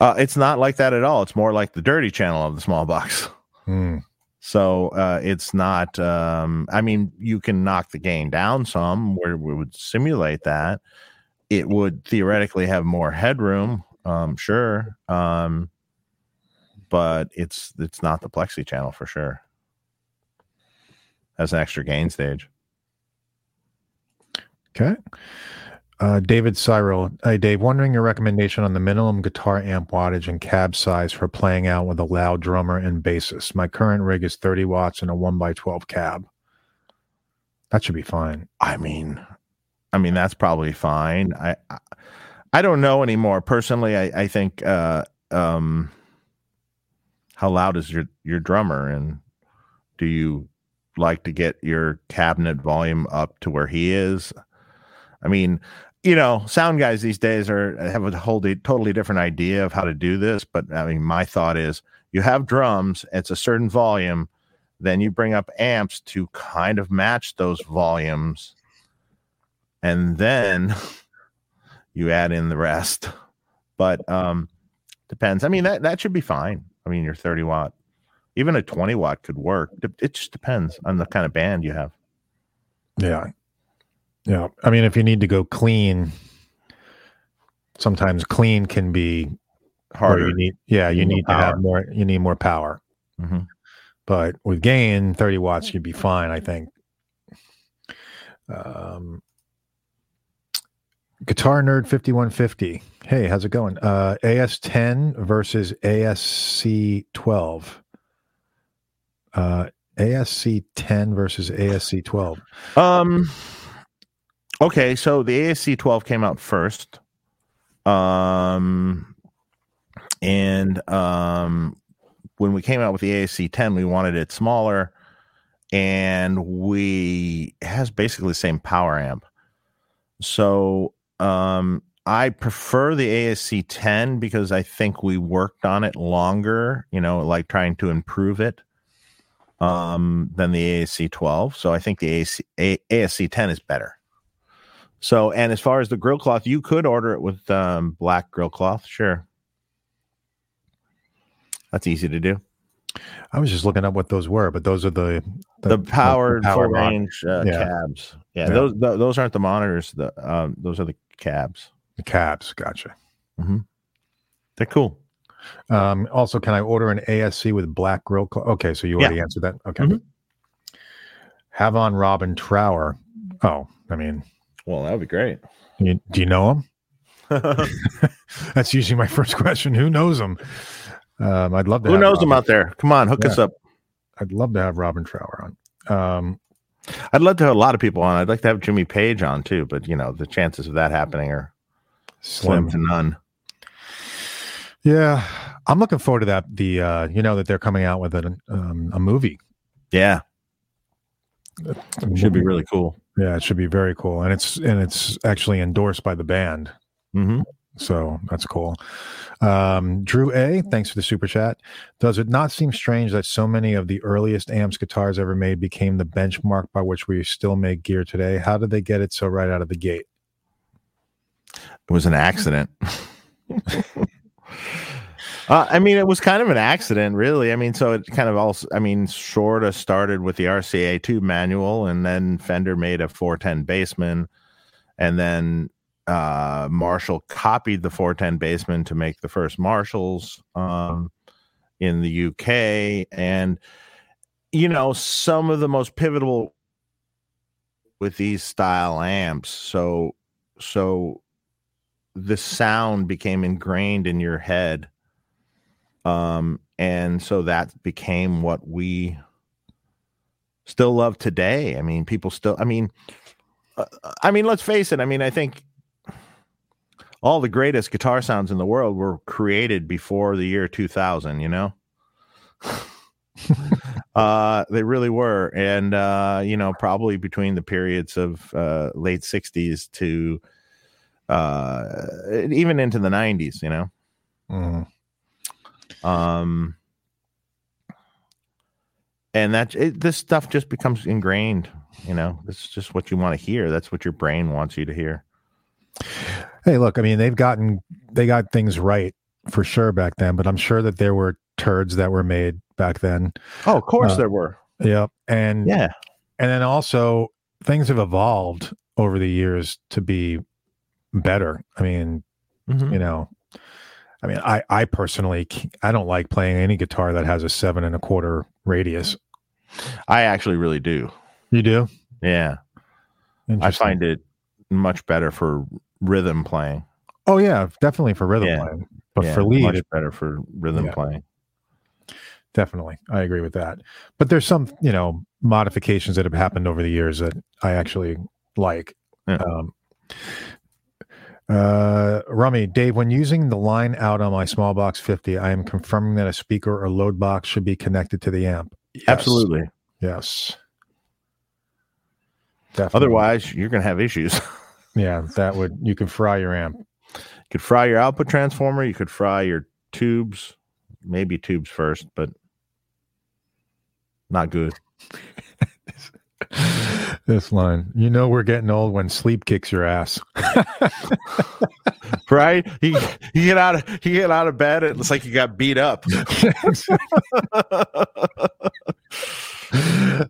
uh, it's not like that at all. It's more like the dirty channel of the small box. Hmm. So uh, it's not. Um, I mean, you can knock the gain down some where we would simulate that. It would theoretically have more headroom, um, sure, um, but it's it's not the plexi channel for sure. As an extra gain stage. Okay. Uh, David Cyril. Hey, Dave, wondering your recommendation on the minimum guitar amp wattage and cab size for playing out with a loud drummer and bassist. My current rig is 30 watts and a 1x12 cab. That should be fine. I mean, I mean that's probably fine. I I, I don't know anymore. Personally, I I think uh, um, how loud is your your drummer, and do you like to get your cabinet volume up to where he is. I mean, you know, sound guys these days are have a whole totally different idea of how to do this. But I mean, my thought is you have drums, it's a certain volume, then you bring up amps to kind of match those volumes, and then you add in the rest. But um depends. I mean, that that should be fine. I mean, your 30 watt, even a 20 watt could work. It just depends on the kind of band you have. Yeah. Yeah. I mean, if you need to go clean, sometimes clean can be harder. You need, yeah, you, need, to have more, you need more power. Mm-hmm. But with gain, 30 watts, you'd be fine, I think. Um, Guitar Nerd 5150. Hey, how's it going? Uh, AS10 versus ASC12. Uh, ASC10 versus ASC12. Um, Okay, so the ASC 12 came out first. Um and um when we came out with the ASC 10, we wanted it smaller and we has basically the same power amp. So um I prefer the ASC 10 because I think we worked on it longer, you know, like trying to improve it um than the ASC 12. So I think the ASC, A, ASC 10 is better. So, and as far as the grill cloth, you could order it with um, black grill cloth. Sure. That's easy to do. I was just looking up what those were, but those are the the, the powered the power full range uh, yeah. cabs. Yeah, yeah, those the, those aren't the monitors. The um, those are the cabs. The cabs, gotcha. Mm-hmm. They're cool. Um, also, can I order an ASC with black grill? Cloth? Okay, so you already yeah. answered that. Okay. Mm-hmm. on Robin Trower. Oh, I mean, well, that would be great. You, do you know him? That's usually my first question. Who knows him? Um, I'd love to. Who knows Robin. him out there? Come on, hook yeah. us up. I'd love to have Robin Trower on. Um, I'd love to have a lot of people on. I'd like to have Jimmy Page on too, but you know the chances of that happening are slim, slim to none. Yeah, I'm looking forward to that. The uh, you know that they're coming out with a um, a movie. Yeah, it should be really cool. Yeah, it should be very cool, and it's and it's actually endorsed by the band. Mm-hmm. So that's cool. Um, Drew A, thanks for the super chat. Does it not seem strange that so many of the earliest amps guitars ever made became the benchmark by which we still make gear today? How did they get it so right out of the gate? It was an accident. Uh, I mean, it was kind of an accident, really. I mean, so it kind of also, I mean, sort of started with the RCA tube manual, and then Fender made a 410 Bassman, and then uh, Marshall copied the 410 Bassman to make the first Marshalls um, in the UK, and you know, some of the most pivotal with these style amps. So, so the sound became ingrained in your head um, and so that became what we still love today. I mean, people still, I mean, uh, I mean, let's face it. I mean, I think all the greatest guitar sounds in the world were created before the year 2000, you know? uh, they really were. And, uh, you know, probably between the periods of uh, late 60s to uh, even into the 90s, you know? Mm. Um, and that it, this stuff just becomes ingrained. You know, it's just what you want to hear. That's what your brain wants you to hear. Hey, look, I mean, they've gotten they got things right for sure back then, but I'm sure that there were turds that were made back then. Oh, of course uh, there were. Yep. And yeah. And then also things have evolved over the years to be better. I mean, mm-hmm. you know, I mean, I I personally I don't like playing any guitar that has a seven and a quarter radius. I actually really do. You do? Yeah. I find it much better for rhythm playing. Oh yeah, definitely for rhythm yeah. playing. But yeah, for lead, much better for rhythm yeah. playing. Definitely, I agree with that. But there's some, you know, modifications that have happened over the years that I actually like. Um, uh, Rummy, Dave, when using the line out on my small box 50, I am confirming that a speaker or load box should be connected to the amp. Yes. Absolutely. Yes. Definitely. Otherwise, you're going to have issues. yeah, that would you could fry your amp. You could fry your output transformer. You could fry your tubes, maybe tubes first, but not good. this line, you know, we're getting old when sleep kicks your ass. right? You, you get out of you get out of bed, it looks like you got beat up.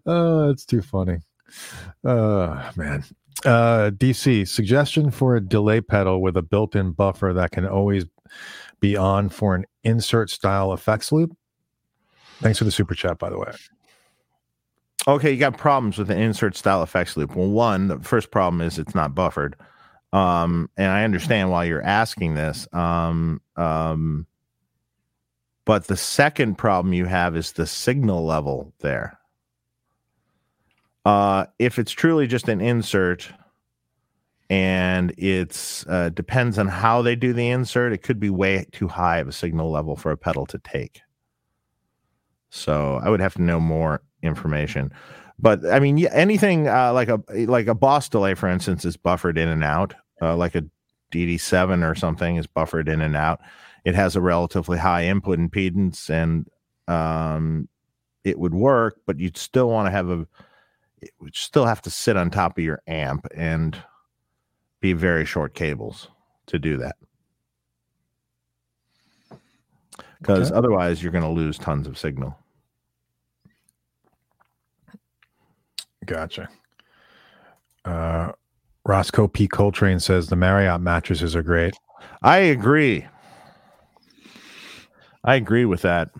oh, it's too funny. Oh man. Uh, DC suggestion for a delay pedal with a built-in buffer that can always be on for an insert style effects loop. Thanks for the super chat, by the way. Okay, you got problems with the insert style effects loop. Well, one, the first problem is it's not buffered. Um, and I understand why you're asking this. Um, um, but the second problem you have is the signal level there. Uh, if it's truly just an insert and it's uh, depends on how they do the insert, it could be way too high of a signal level for a pedal to take. So I would have to know more information. But I mean, anything uh, like a like a Boss delay, for instance, is buffered in and out. Uh, like a DD7 or something is buffered in and out. It has a relatively high input impedance, and um, it would work, but you'd still want to have a it would still have to sit on top of your amp and be very short cables to do that. Because okay. otherwise, you're going to lose tons of signal. Gotcha. Uh, Roscoe P. Coltrane says the Marriott mattresses are great. I agree. I agree with that.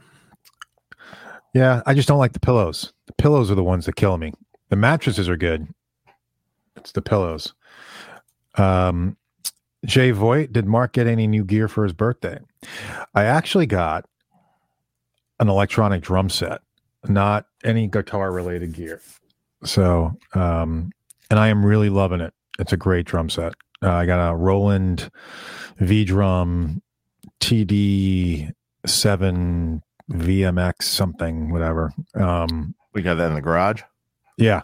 Yeah, I just don't like the pillows. The pillows are the ones that kill me. The mattresses are good. It's the pillows. Um, Jay Voigt, did Mark get any new gear for his birthday? I actually got an electronic drum set, not any guitar related gear. So, um, and I am really loving it. It's a great drum set. Uh, I got a Roland V drum TD seven VMX something, whatever. Um, we got that in the garage. Yeah,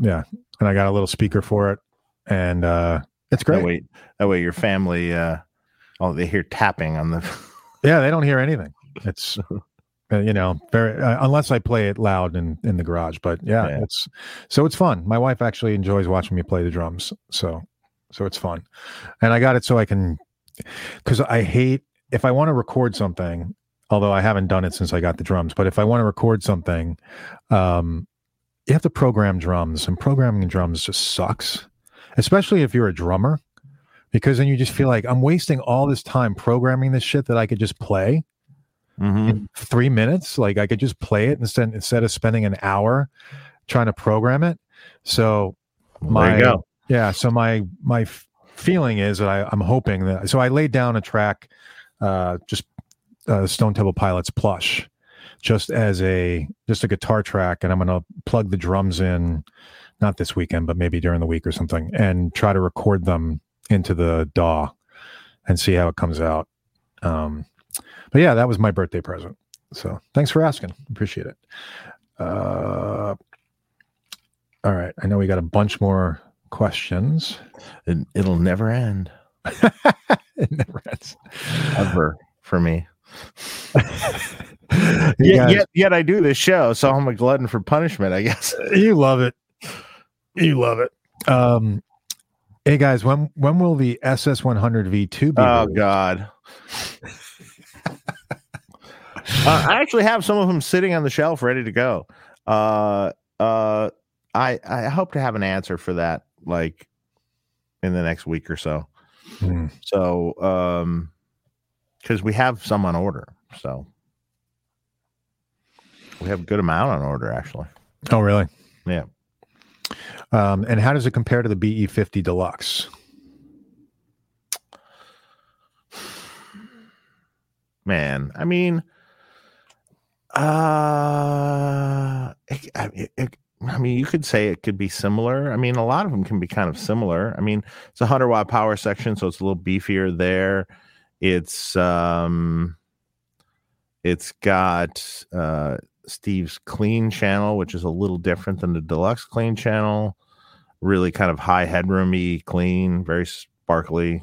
yeah, and I got a little speaker for it, and uh, it's great. That way, that way your family, uh, oh, they hear tapping on the. yeah, they don't hear anything. It's uh, you know very uh, unless I play it loud in in the garage. But yeah, yeah, it's so it's fun. My wife actually enjoys watching me play the drums, so so it's fun, and I got it so I can because I hate if I want to record something. Although I haven't done it since I got the drums, but if I want to record something, um, you have to program drums, and programming drums just sucks, especially if you're a drummer, because then you just feel like I'm wasting all this time programming this shit that I could just play mm-hmm. in three minutes. Like I could just play it instead instead of spending an hour trying to program it. So my yeah, so my my f- feeling is that I, I'm hoping that so I laid down a track, uh, just uh, Stone Temple Pilots plush just as a just a guitar track and i'm going to plug the drums in not this weekend but maybe during the week or something and try to record them into the daw and see how it comes out. Um but yeah that was my birthday present. So thanks for asking. Appreciate it. Uh all right. I know we got a bunch more questions. It, it'll never end. It never ends. Ever for me yet, yet, yet I do this show, so I'm a glutton for punishment, I guess. You love it. You love it. Um, hey guys, when when will the SS 100 V2 be? Oh released? God. uh, I actually have some of them sitting on the shelf ready to go. Uh, uh, I I hope to have an answer for that like in the next week or so. Hmm. So, um, because we have some on order, so we have a good amount on order, actually. Oh, really? Yeah. Um, and how does it compare to the BE50 Deluxe? Man, I mean, uh, it, it, it, I mean, you could say it could be similar. I mean, a lot of them can be kind of similar. I mean, it's a hundred watt power section, so it's a little beefier there. It's um, it's got uh, Steve's clean channel, which is a little different than the deluxe clean channel. really kind of high headroomy, clean, very sparkly.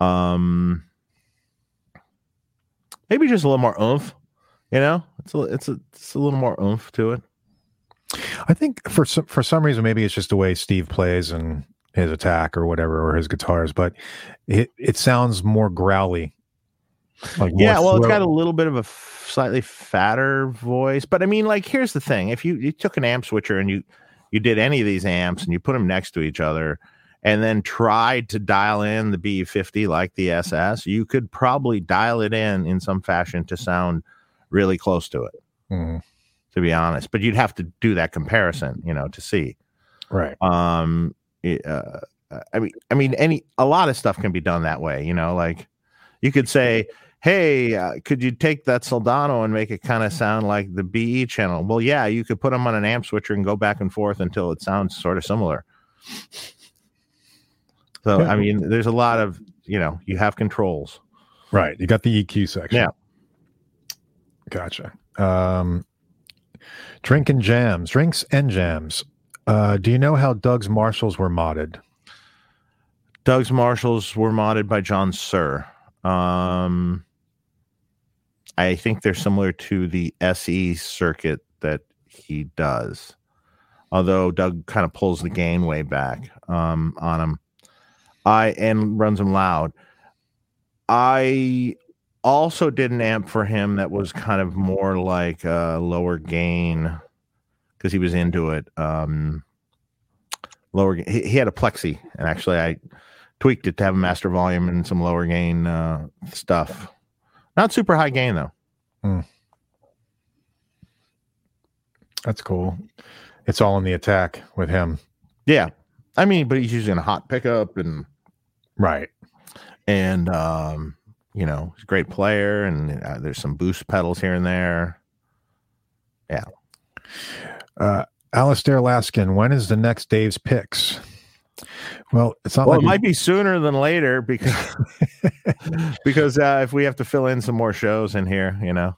Um, maybe just a little more oomph. You know, it's a it's a it's a little more oomph to it. I think for some for some reason maybe it's just the way Steve plays and his attack or whatever or his guitars, but it it sounds more growly. Like yeah, well, it's got a little bit of a f- slightly fatter voice, but I mean, like, here's the thing: if you you took an amp switcher and you you did any of these amps and you put them next to each other, and then tried to dial in the B50 like the SS, you could probably dial it in in some fashion to sound really close to it. Mm-hmm. To be honest, but you'd have to do that comparison, you know, to see. Right. Um. uh, I mean, I mean, any a lot of stuff can be done that way. You know, like you could say, "Hey, uh, could you take that Soldano and make it kind of sound like the BE channel?" Well, yeah, you could put them on an amp switcher and go back and forth until it sounds sort of similar. So, I mean, there's a lot of you know, you have controls. Right. You got the EQ section. Yeah. Gotcha. Um, drinking jams, drinks and jams. Uh, do you know how Doug's Marshalls were modded? Doug's Marshalls were modded by John Suhr. Um, I think they're similar to the SE circuit that he does, although Doug kind of pulls the gain way back um, on him. I and runs him loud. I also did an amp for him that was kind of more like a lower gain because he was into it. Um, lower, he, he, had a plexi, and actually, I tweaked it to have a master volume and some lower gain uh, stuff. Not super high gain though. Hmm. That's cool. It's all in the attack with him. Yeah, I mean, but he's using a hot pickup and right, and um, you know, he's a great player, and uh, there's some boost pedals here and there. Yeah. Uh, Alistair Laskin, when is the next Dave's picks? Well, it's not well, like it might be sooner than later because because uh, if we have to fill in some more shows in here, you know,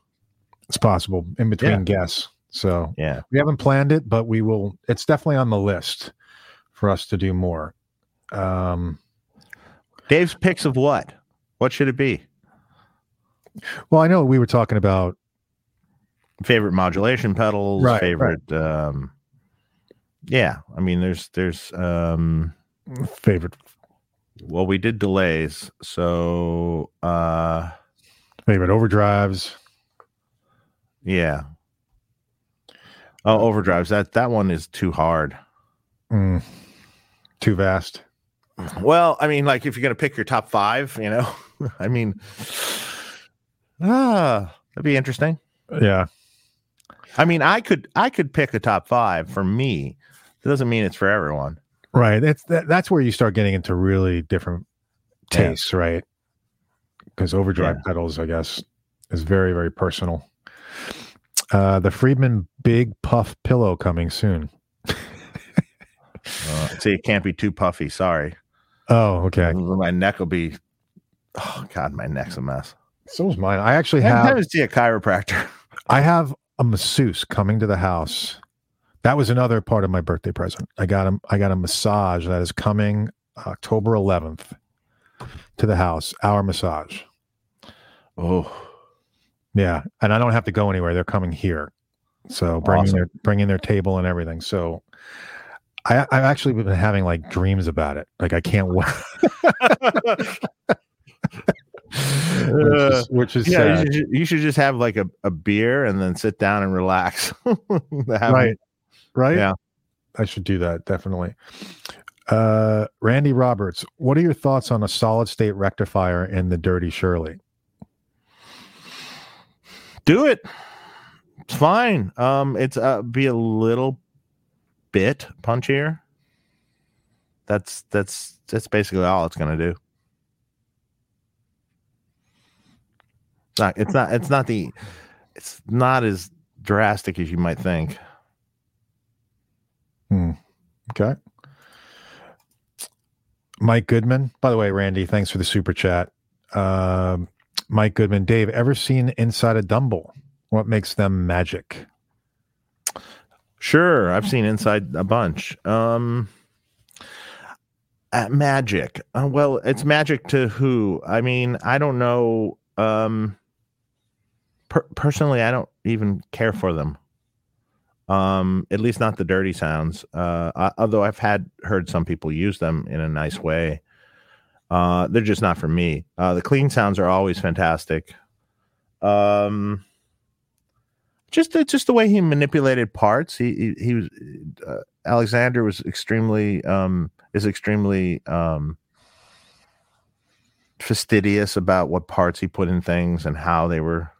it's possible in between yeah. guests. So yeah, we haven't planned it, but we will. It's definitely on the list for us to do more. Um, Dave's picks of what? What should it be? Well, I know we were talking about favorite modulation pedals, right, favorite right. um yeah, I mean there's there's um favorite well we did delays, so uh favorite overdrives. Yeah. Oh, overdrives. That that one is too hard. Mm, too vast. Well, I mean, like if you're gonna pick your top five, you know, I mean, ah, that'd be interesting. Yeah. I mean, I could I could pick a top five for me. It doesn't mean it's for everyone. Right. That's that, that's where you start getting into really different tastes, yeah. right? Because overdrive yeah. pedals, I guess, is very very personal. Uh, the Friedman Big Puff pillow coming soon. uh, see, it can't be too puffy. Sorry. Oh, okay. My neck will be. Oh God, my neck's a mess. So is mine. I actually have. I to see a chiropractor. I have a masseuse coming to the house. That was another part of my birthday present. I got a I got a massage that is coming October 11th to the house. Our massage. Oh, yeah, and I don't have to go anywhere. They're coming here, so bringing awesome. their bringing their table and everything. So I, I've actually been having like dreams about it. Like I can't wait. which is, which is yeah. You should, you should, just have like a, a beer and then sit down and relax. right, right. Yeah, I should do that definitely. Uh, Randy Roberts, what are your thoughts on a solid state rectifier in the Dirty Shirley? Do it. It's fine. Um, it's uh, be a little bit punchier. That's that's that's basically all it's going to do. It's not. It's not. It's not the. It's not as drastic as you might think. Hmm. Okay. Mike Goodman. By the way, Randy, thanks for the super chat. Uh, Mike Goodman, Dave, ever seen Inside a Dumble? What makes them magic? Sure, I've seen Inside a bunch. Um, Uh, magic. Uh, well, it's magic to who? I mean, I don't know. Um, per- personally, I don't even care for them. Um, at least not the dirty sounds. Uh, I, although I've had heard some people use them in a nice way. Uh, they're just not for me. Uh, the clean sounds are always fantastic. Um, just the, just the way he manipulated parts. He he, he was uh, Alexander was extremely um, is extremely um, fastidious about what parts he put in things and how they were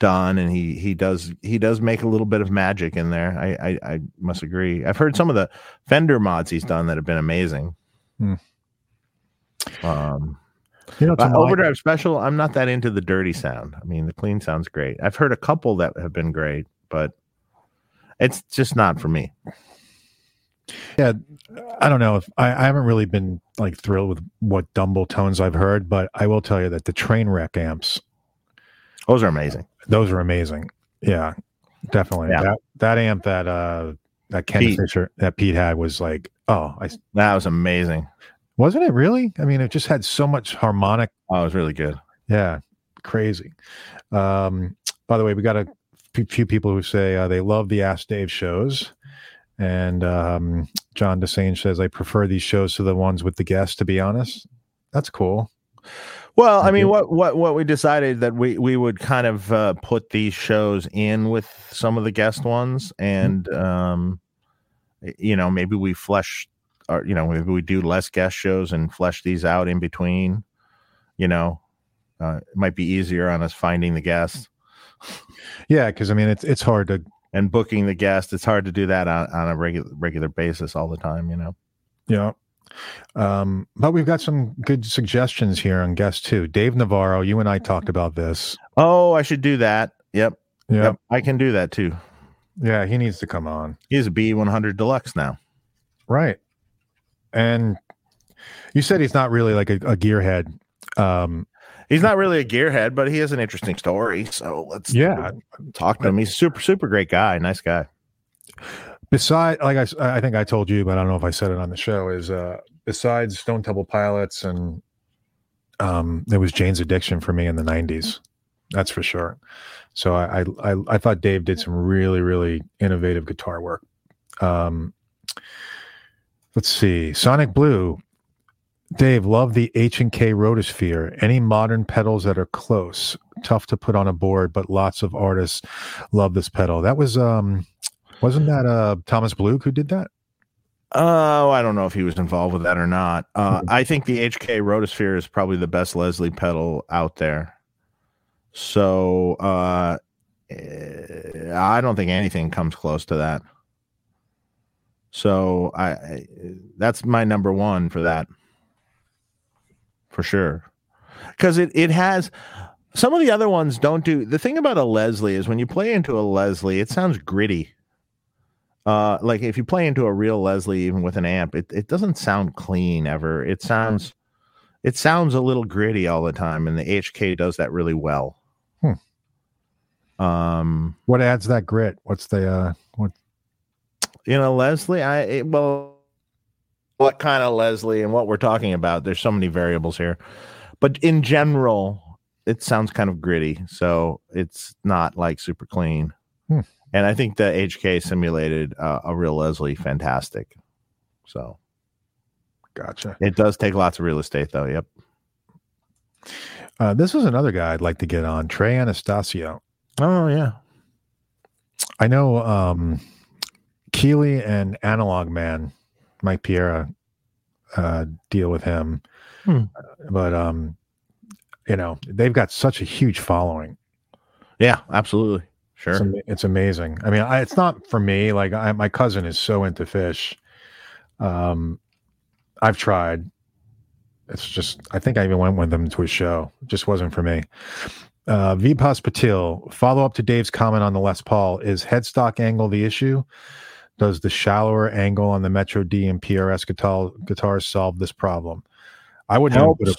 done and he he does he does make a little bit of magic in there. I, I i, must agree. I've heard some of the fender mods he's done that have been amazing. Hmm. um You know, my- overdrive special i'm not that into the dirty sound. I mean the clean sounds great. I've heard a couple that have been great but it's just not for me. Yeah, I don't know if I, I haven't really been like thrilled with what Dumble tones I've heard, but I will tell you that the Trainwreck amps, those are amazing those are amazing. Yeah, definitely. Yeah. That that amp that uh that Ken Pete. Fischer that Pete had was like, oh, I that was amazing wasn't it really? I mean, it just had so much harmonic oh it was really good Yeah, crazy. Um, by the way, we got a few people who say uh, they love the Ask Dave shows. And um, John DeSange says, I prefer these shows to the ones with the guests, to be honest. That's cool. Well, I mean, what what what we decided that we we would kind of uh, put these shows in with some of the guest ones, and um, you know, maybe we flesh, or you know, maybe we do less guest shows and flesh these out in between. You know, uh, it might be easier on us finding the guests Yeah, because I mean, it's it's hard to, and booking the guest. It's hard to do that on, on a regular regular basis all the time. You know. know. Um, but we've got some good suggestions here on guests too. Dave Navarro, you and I talked about this. Oh, I should do that. Yep. Yeah, Yep. I can do that too. yeah, he needs to come on. He's a B one hundred deluxe now. Right. And you said he's not really like a, a gearhead. Um, He's not really a gearhead, but he has an interesting story. So let's yeah, talk to him. He's a super super great guy, nice guy. Beside like I, I think I told you, but I don't know if I said it on the show. Is uh, besides Stone Temple Pilots and um, there was Jane's Addiction for me in the '90s. That's for sure. So I I I, I thought Dave did some really really innovative guitar work. Um, let's see, Sonic Blue. Dave, love the H and K Rotosphere. Any modern pedals that are close, tough to put on a board, but lots of artists love this pedal. That was um, wasn't that uh Thomas Blug who did that? Oh, I don't know if he was involved with that or not. Uh, Mhm. I think the HK Rotosphere is probably the best Leslie pedal out there. So uh, I don't think anything comes close to that. So I, I that's my number one for that, for sure, because it it has some of the other ones don't do the thing about a Leslie is when you play into a Leslie, it sounds gritty. Uh, like if you play into a real Leslie, even with an amp, it, it doesn't sound clean ever. It sounds, it sounds a little gritty all the time, and the HK does that really well. Um, What adds that grit? What's the uh what you know, Leslie, I it- well, what kind of Leslie and what we're talking about? There's so many variables here, but in general, it sounds kind of gritty, so it's not like super clean. Hmm. And I think the HK simulated uh, a real Leslie fantastic. So gotcha. it does take lots of real estate, though. Yep. Uh this was another guy I'd like to get on, Trey Anastasio. Oh yeah. I know um Keeley and Analog Man, Mike Piera, uh deal with him. Hmm. But um you know, they've got such a huge following. Yeah. Absolutely. Sure. It's, ama- it's amazing. I mean, I, it's not for me. Like I, my cousin is so into Phish. Um, I've tried. It's just, I think I even went with them to a show. It just wasn't for me. Uh, Vipas Patil, follow up to Dave's comment on the Les Paul. Is headstock angle the issue? Does the shallower angle on the Metro D and PRS guitar, guitars solve this problem? I wouldn't even put a,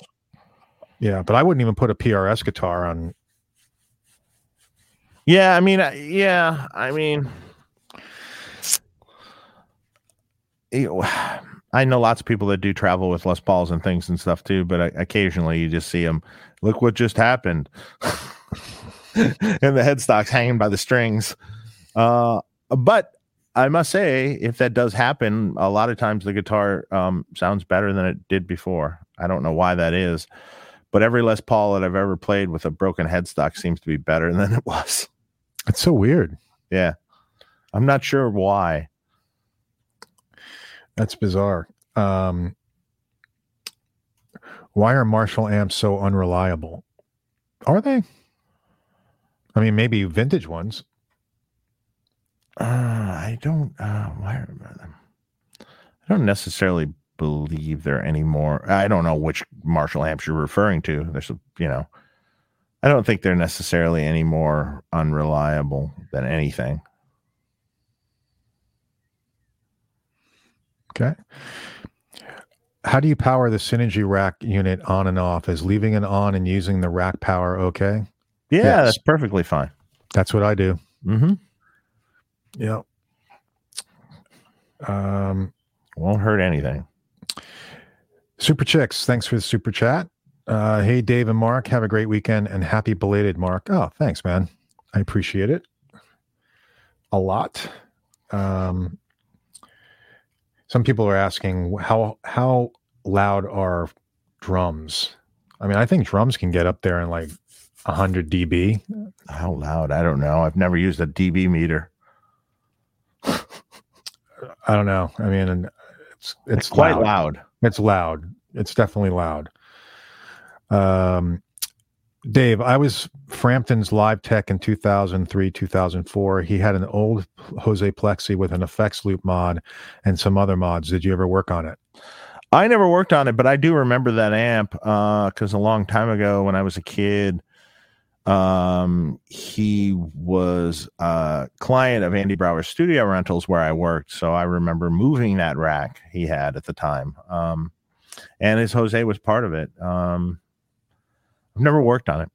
yeah, but I wouldn't even put a PRS guitar on. Yeah, I mean, yeah, I mean, know, I know lots of people that do travel with Les Pauls and things and stuff too, but uh, occasionally you just see them. Look what just happened, and the headstock's hanging by the strings. Uh, but I must say, if that does happen, a lot of times the guitar um, sounds better than it did before. I don't know why that is, but every Les Paul that I've ever played with a broken headstock seems to be better than it was. It's so weird. Yeah, I'm not sure why. That's bizarre. Um, why are Marshall amps so unreliable? Are they? I mean, maybe vintage ones. Uh, I don't. Uh, why are them? I don't necessarily believe there anymore. I don't know which Marshall amps you're referring to. There's, a, you know, I don't think they're necessarily any more unreliable than anything. Okay. How do you power the Synergy rack unit on and off? Is leaving it on and using the rack power okay? Yeah, yes. that's perfectly fine. That's what I do. Mm-hmm. Yep. Um, won't hurt anything. Super Chicks, thanks for the super chat. Uh, hey, Dave and Mark, have a great weekend and happy belated Mark. Oh, thanks, man. I appreciate it a lot. Um, some people are asking how how loud are drums? I mean, I think drums can get up there in like 100 dB. How loud? I don't know. I've never used a dB meter. I don't know. I mean, it's it's, it's quite loud. loud. It's loud. It's definitely loud. Um, Dave, I was Frampton's live tech in 2003, 2004. He had an old Jose Plexi with an effects loop mod and some other mods. Did you ever work on it? I never worked on it, but I do remember that amp because uh, a long time ago when I was a kid, um, he was a client of Andy Brauer's Studio Rentals where I worked. So I remember moving that rack he had at the time. Um, and his Jose was part of it. Um, I've never worked on it.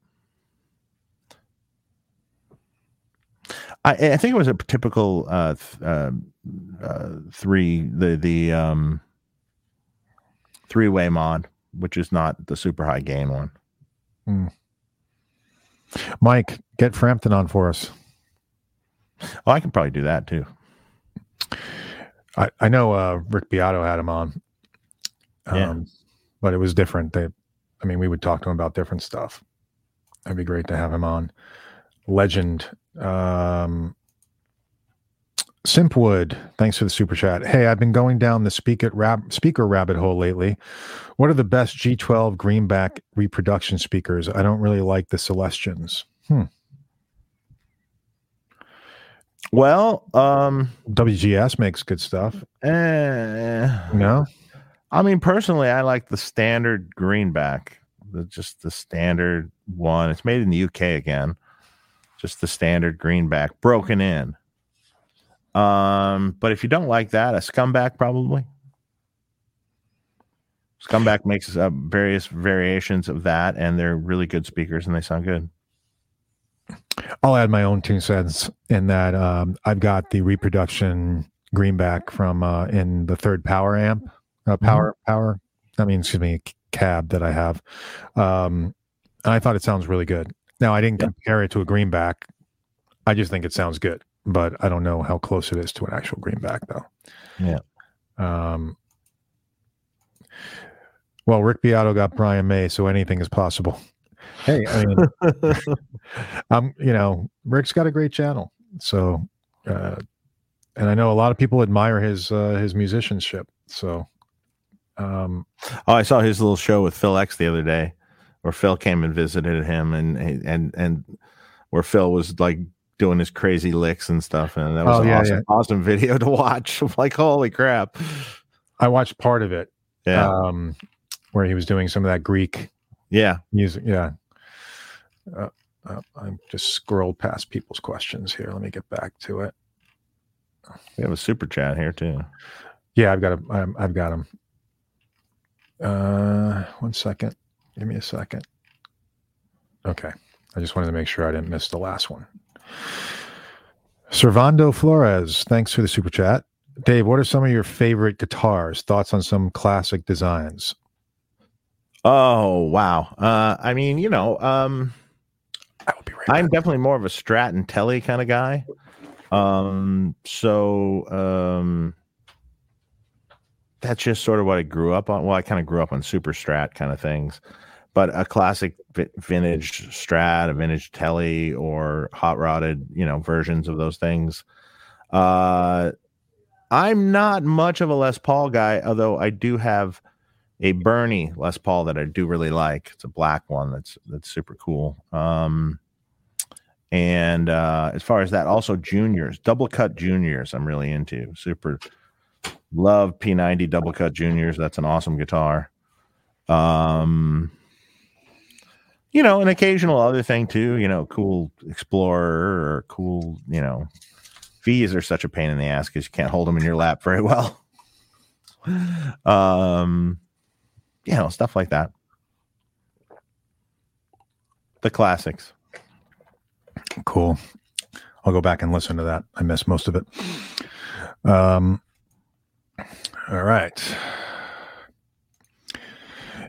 I, I think it was a typical uh, th- uh, uh, three the the um, three way mod, which is not the super high gain one. Hmm. Mike, get Frampton on for us. Oh, I can probably do that too. I, I know uh, Rick Beato had him on, um, yeah. but it was different. They, I mean, we would talk to him about different stuff. It'd be great to have him on. Legend. Um, Simpwood, thanks for the super chat. Hey, I've been going down the speaker, rab- speaker rabbit hole lately. What are the best G12 greenback reproduction speakers? I don't really like the Celestions. Hmm. Well, um, WGS makes good stuff. Eh, no, I mean personally, I like the standard greenback, the, just the standard one. It's made in the UK again, just the standard greenback, broken in. Um, but if you don't like that, a Scumback probably. Scumback makes uh, various variations of that, and they're really good speakers, and they sound good. I'll add my own two cents in that um, I've got the reproduction greenback from uh, in the third power amp, uh, mm-hmm. power mm-hmm. power. I mean, excuse me, cab that I have, um, and I thought it sounds really good. Now I didn't yeah. compare it to a greenback. I just think it sounds good but I don't know how close it is to an actual greenback though. Yeah. Um, well, Rick Beato got Brian May, so anything is possible. Hey, I mean, um, you know, Rick's got a great channel, so, uh, and I know a lot of people admire his uh, his musicianship. So, um, oh, I saw his little show with Phil X the other day, where Phil came and visited him, and and and where Phil was like doing his crazy licks and stuff. And that was oh, an yeah, awesome, yeah. awesome video to watch. like, holy crap. I watched part of it. Yeah. Um, where he was doing some of that Greek yeah music. Yeah. Uh, uh, I just scrolled past people's questions here. Let me get back to it. We have a super chat here too. Yeah, I've got a, I've got him. Uh, one second. Give me a second. Okay. I just wanted to make sure I didn't miss the last one. Servando Flores, thanks for the super chat. Dave, what are some of your favorite guitars? Thoughts on some classic designs? Oh wow! Uh, I mean, you know, um, I will be right I'm back. definitely more of a Strat and Telly kind of guy. Um, so um, that's just sort of what I grew up on. Well, I kind of grew up on Super Strat kind of things, but a classic vintage Strat, a vintage Telly, or hot rodded, you know, versions of those things. Uh, I'm not much of a Les Paul guy, although I do have a Bernie Les Paul that I do really like. It's a black one that's that's super cool. Um, and uh, as far as that, also juniors, double cut juniors, I'm really into. Super love P90 double cut juniors. That's an awesome guitar. Um, you know, an occasional other thing too. You know, cool Explorer or cool. You know, V's are such a pain in the ass because you can't hold them in your lap very well. um, you know, stuff like that. The classics. Cool. I'll go back and listen to that. I missed most of it. Um, all right.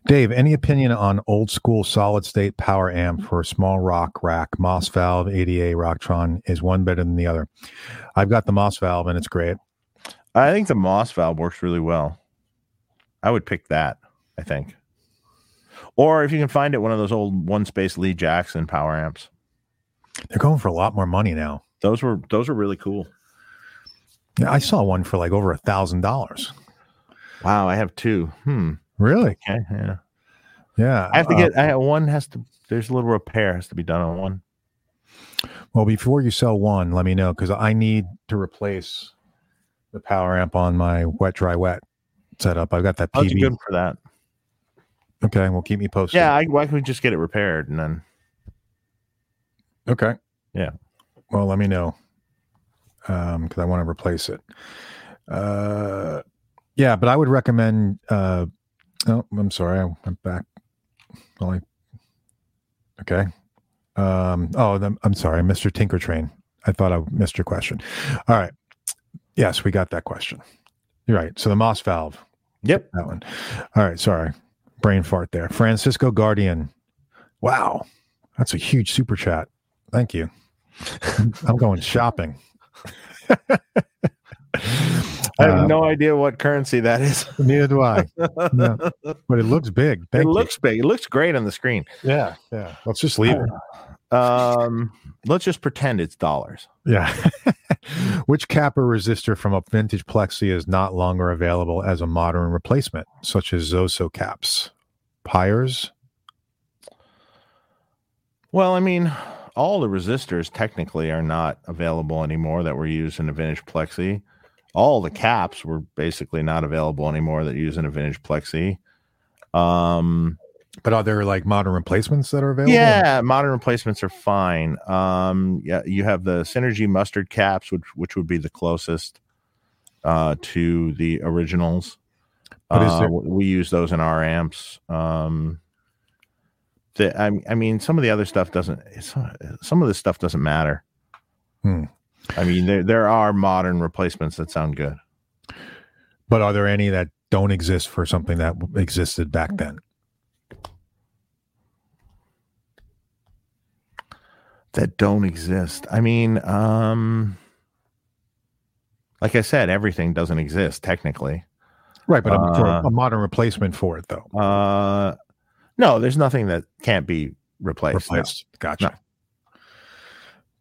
Dave, any opinion on old school solid state power amp for a small rock rack, Mosvalve, ADA, Rocktron? Is one better than the other? I've got the Mosvalve and it's great. I think the Mosvalve works really well. I would pick that, I think. Or if you can find it, one of those old one space Lee Jackson power amps. They're going for a lot more money now. Those were those were really cool. Yeah, I saw one for like over a thousand dollars. Wow, I have two. Hmm. Really? Okay. Yeah. Yeah. I have to uh, get I one has to there's a little repair has to be done on one. Well, before you sell one, let me know because I need to replace the power amp on my wet, dry, wet setup. I've got that PV. good for that? Okay, well, keep me posted. Yeah, I, why can't we just get it repaired and then Okay. Yeah. Well, let me know because I want to replace it. Uh, yeah, but I would recommend. Uh, oh, I'm sorry, I went back. Only. Okay. Um, oh, then- I'm sorry, Mr. Tinker Train. I thought I missed your question. All right. Yes, we got that question. You're right. So the Mosvalve. Yep. That one. All right. Sorry. Brain fart there. Francisco Guardian. Wow. That's a huge super chat. Thank you. I'm going shopping. I have Uh, no idea what currency that is. Neither do I. No. But it looks big. Thank it you. looks big. It looks great on the screen. Yeah. Yeah. Let's just leave it. Um, let's just pretend it's dollars. Yeah. Which capper resistor from a vintage plexi is not longer available as a modern replacement, such as Zoso caps? Pyres? Well, I mean, all the resistors technically are not available anymore that were used in a vintage plexi. All the caps were basically not available anymore that use in a vintage plexi. Um, But are there like modern replacements that are available? yeah, modern replacements are fine. Um, yeah, you have the Synergy mustard caps, which which would be the closest uh, to the originals. But is Uh, there- we use those in our amps. Um, the, I, I mean, some of the other stuff doesn't. It's, some of this stuff doesn't matter. Hmm. I mean, there there are modern replacements that sound good. But are there any that don't exist for something that existed back then? that don't exist. I mean, um, like I said, everything doesn't exist technically. Right, but a, for a, Uh, a modern replacement for it though. Uh, no, there's nothing that can't be replaced. no. Replaced. Gotcha.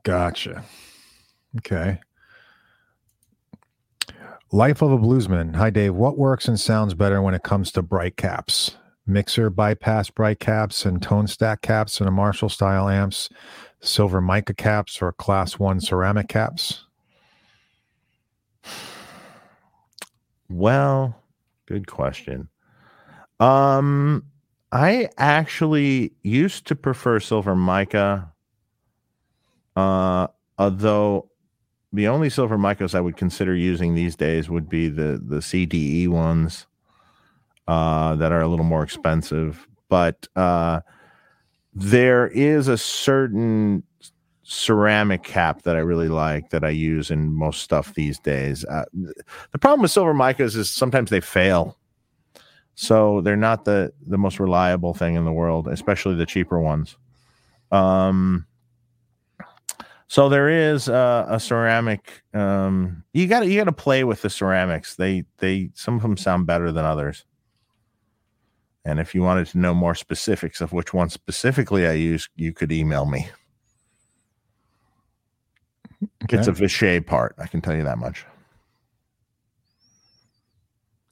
Gotcha. Okay. Life of a Bluesman. Hi, Dave. What works and sounds better when it comes to bright caps? Mixer bypass bright caps and tone stack caps in a Marshall style amps, silver mica caps or class one ceramic caps? Well, good question. Um, I actually used to prefer silver mica. Uh, although the only silver micas I would consider using these days would be the the CDE ones, uh, that are a little more expensive. But uh, there is a certain ceramic cap that I really like that I use in most stuff these days. Uh, the problem with silver micas is sometimes they fail. So they're not the the most reliable thing in the world, especially the cheaper ones. Um so there is uh, a ceramic um you got to you got to play with the ceramics. They they some of them sound better than others. And if you wanted to know more specifics of which one specifically I use, you could email me. Okay. It's a Vishay part. I can tell you that much.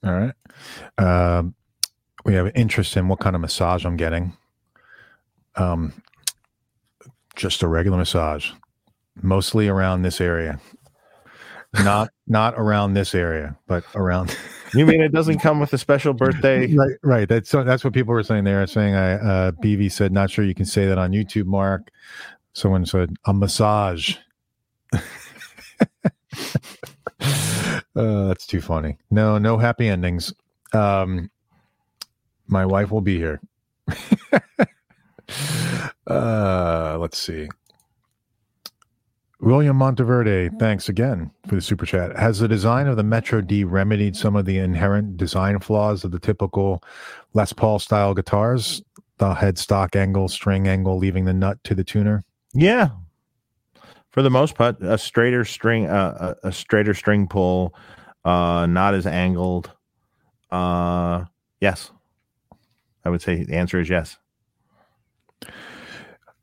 All right. Um, we have an interest in what kind of massage I'm getting. Um, just a regular massage, mostly around this area. Not not around this area, but around. you mean it doesn't come with a special birthday? Right, right. That's that's what people were saying. They were saying, "I uh, BV said, not sure you can say that on YouTube." Mark, someone said a massage. uh, that's too funny. No, no happy endings. Um, my wife will be here. uh, let's see. William Monteverde, thanks again for the super chat. Has the design of the Metro D remedied some of the inherent design flaws of the typical Les Paul style guitars? The headstock angle, string angle, leaving the nut to the tuner. Yeah, for the most part, a straighter string, uh, a, a straighter string pull, uh, not as angled. Uh, yes, I would say the answer is yes.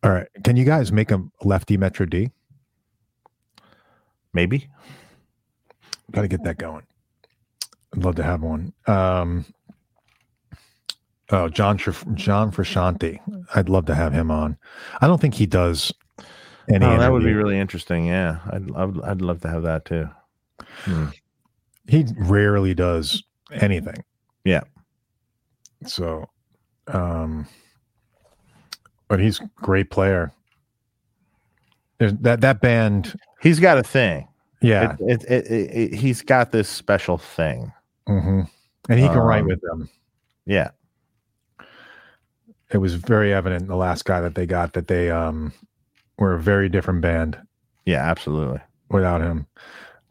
All right. Can you guys make a lefty Metro D? Maybe. Got to get that going. I'd love to have one. Um, oh, John John Frusciante. I'd love to have him on. I don't think he does any oh, that would be really interesting. Yeah, I'd, I'd, I'd love to have that too. Hmm. He rarely does anything. Yeah. So, um, but he's great player. There's that that band. He's got a thing. Yeah, it, it, it, he's got this special thing, mm-hmm. and he can um, write with them. Yeah, it was very evident in the last guy that they got that they um we're a very different band. Yeah, absolutely. Without him.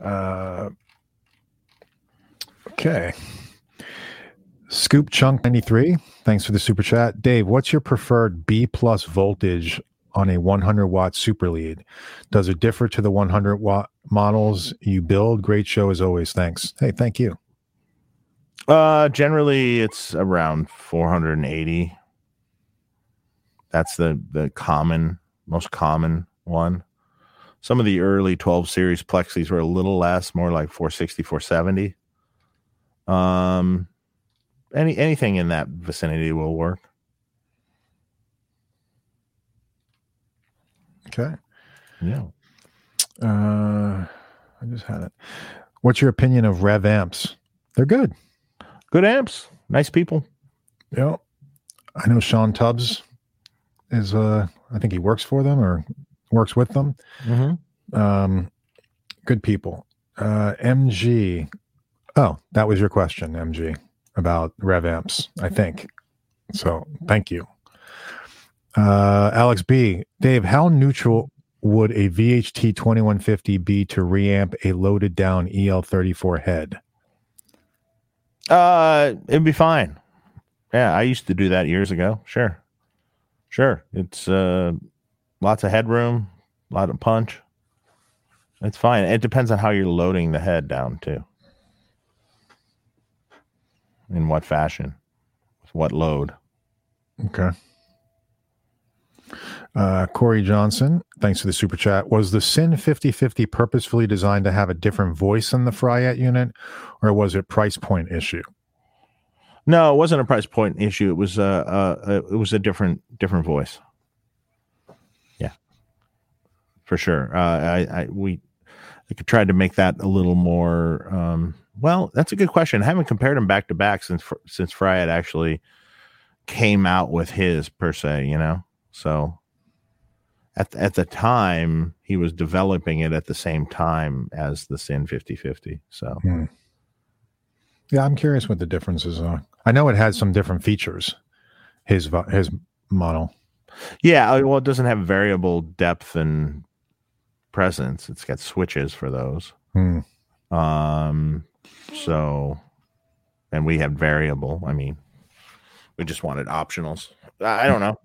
Uh, okay. Scoop Chunk 93, thanks for the super chat. Dave, what's your preferred B plus voltage on a 100 watt super lead? Does it differ to the 100 watt models you build? Great show as always. Thanks. Hey, thank you. Uh, generally, it's around 480. That's the the common most common one. Some of the early 12 series plexis were a little less, more like 460, 470. Um, any anything in that vicinity will work. Okay. Yeah. Uh, I just had it. What's your opinion of Revv amps? They're good. Good amps. Nice people. Yeah. I know Sean Tubbs is uh I think he works for them or works with them. Mm-hmm. Um, good people. Uh, MG. Oh, that was your question, MG, about Revv amps. I think. So thank you. Uh, Alex B. Dave, how neutral would a VHT 2150 be to reamp a loaded down EL34 head? Uh, it'd be fine. Yeah, I used to do that years ago. Sure. Sure, it's uh, lots of headroom, a lot of punch. It's fine. It depends on how you're loading the head down too. In what fashion, with what load. Okay. Uh, Corey Johnson, thanks for the super chat. Was the SYN 5050 purposefully designed to have a different voice than the Fryette unit, or was it price point issue? No, it wasn't a price point issue. It was a, uh, uh, it was a different different voice. Yeah, for sure. Uh, I, I we I tried to make that a little more. Um, well, that's a good question. I haven't compared them back to back since since Fry actually came out with his per se. You know, so at at the time he was developing it at the same time as the SYN 5050. So. Hmm. Yeah, I'm curious what the differences are. I know it has some different features. His his model. Yeah, uh, well, it doesn't have variable depth and presence. It's got switches for those. Hmm. Um, so, and we had variable. I mean, we just wanted optionals. I don't know.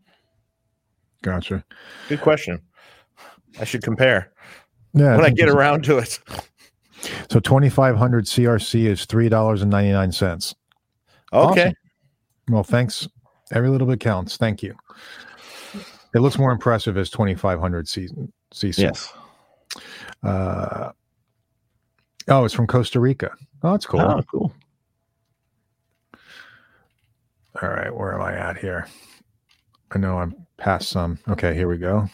Gotcha. Good question. I should compare Yeah. when I get around to it. So 2500 CRC is $3.99. Okay. Awesome. Well, thanks. Every little bit counts. Thank you. It looks more impressive as 2500 C- CC. Yes. Uh, oh, it's from Costa Rica. Oh, that's cool. Oh, cool. All right, where am I at here? I know I'm past some. Okay, here we go.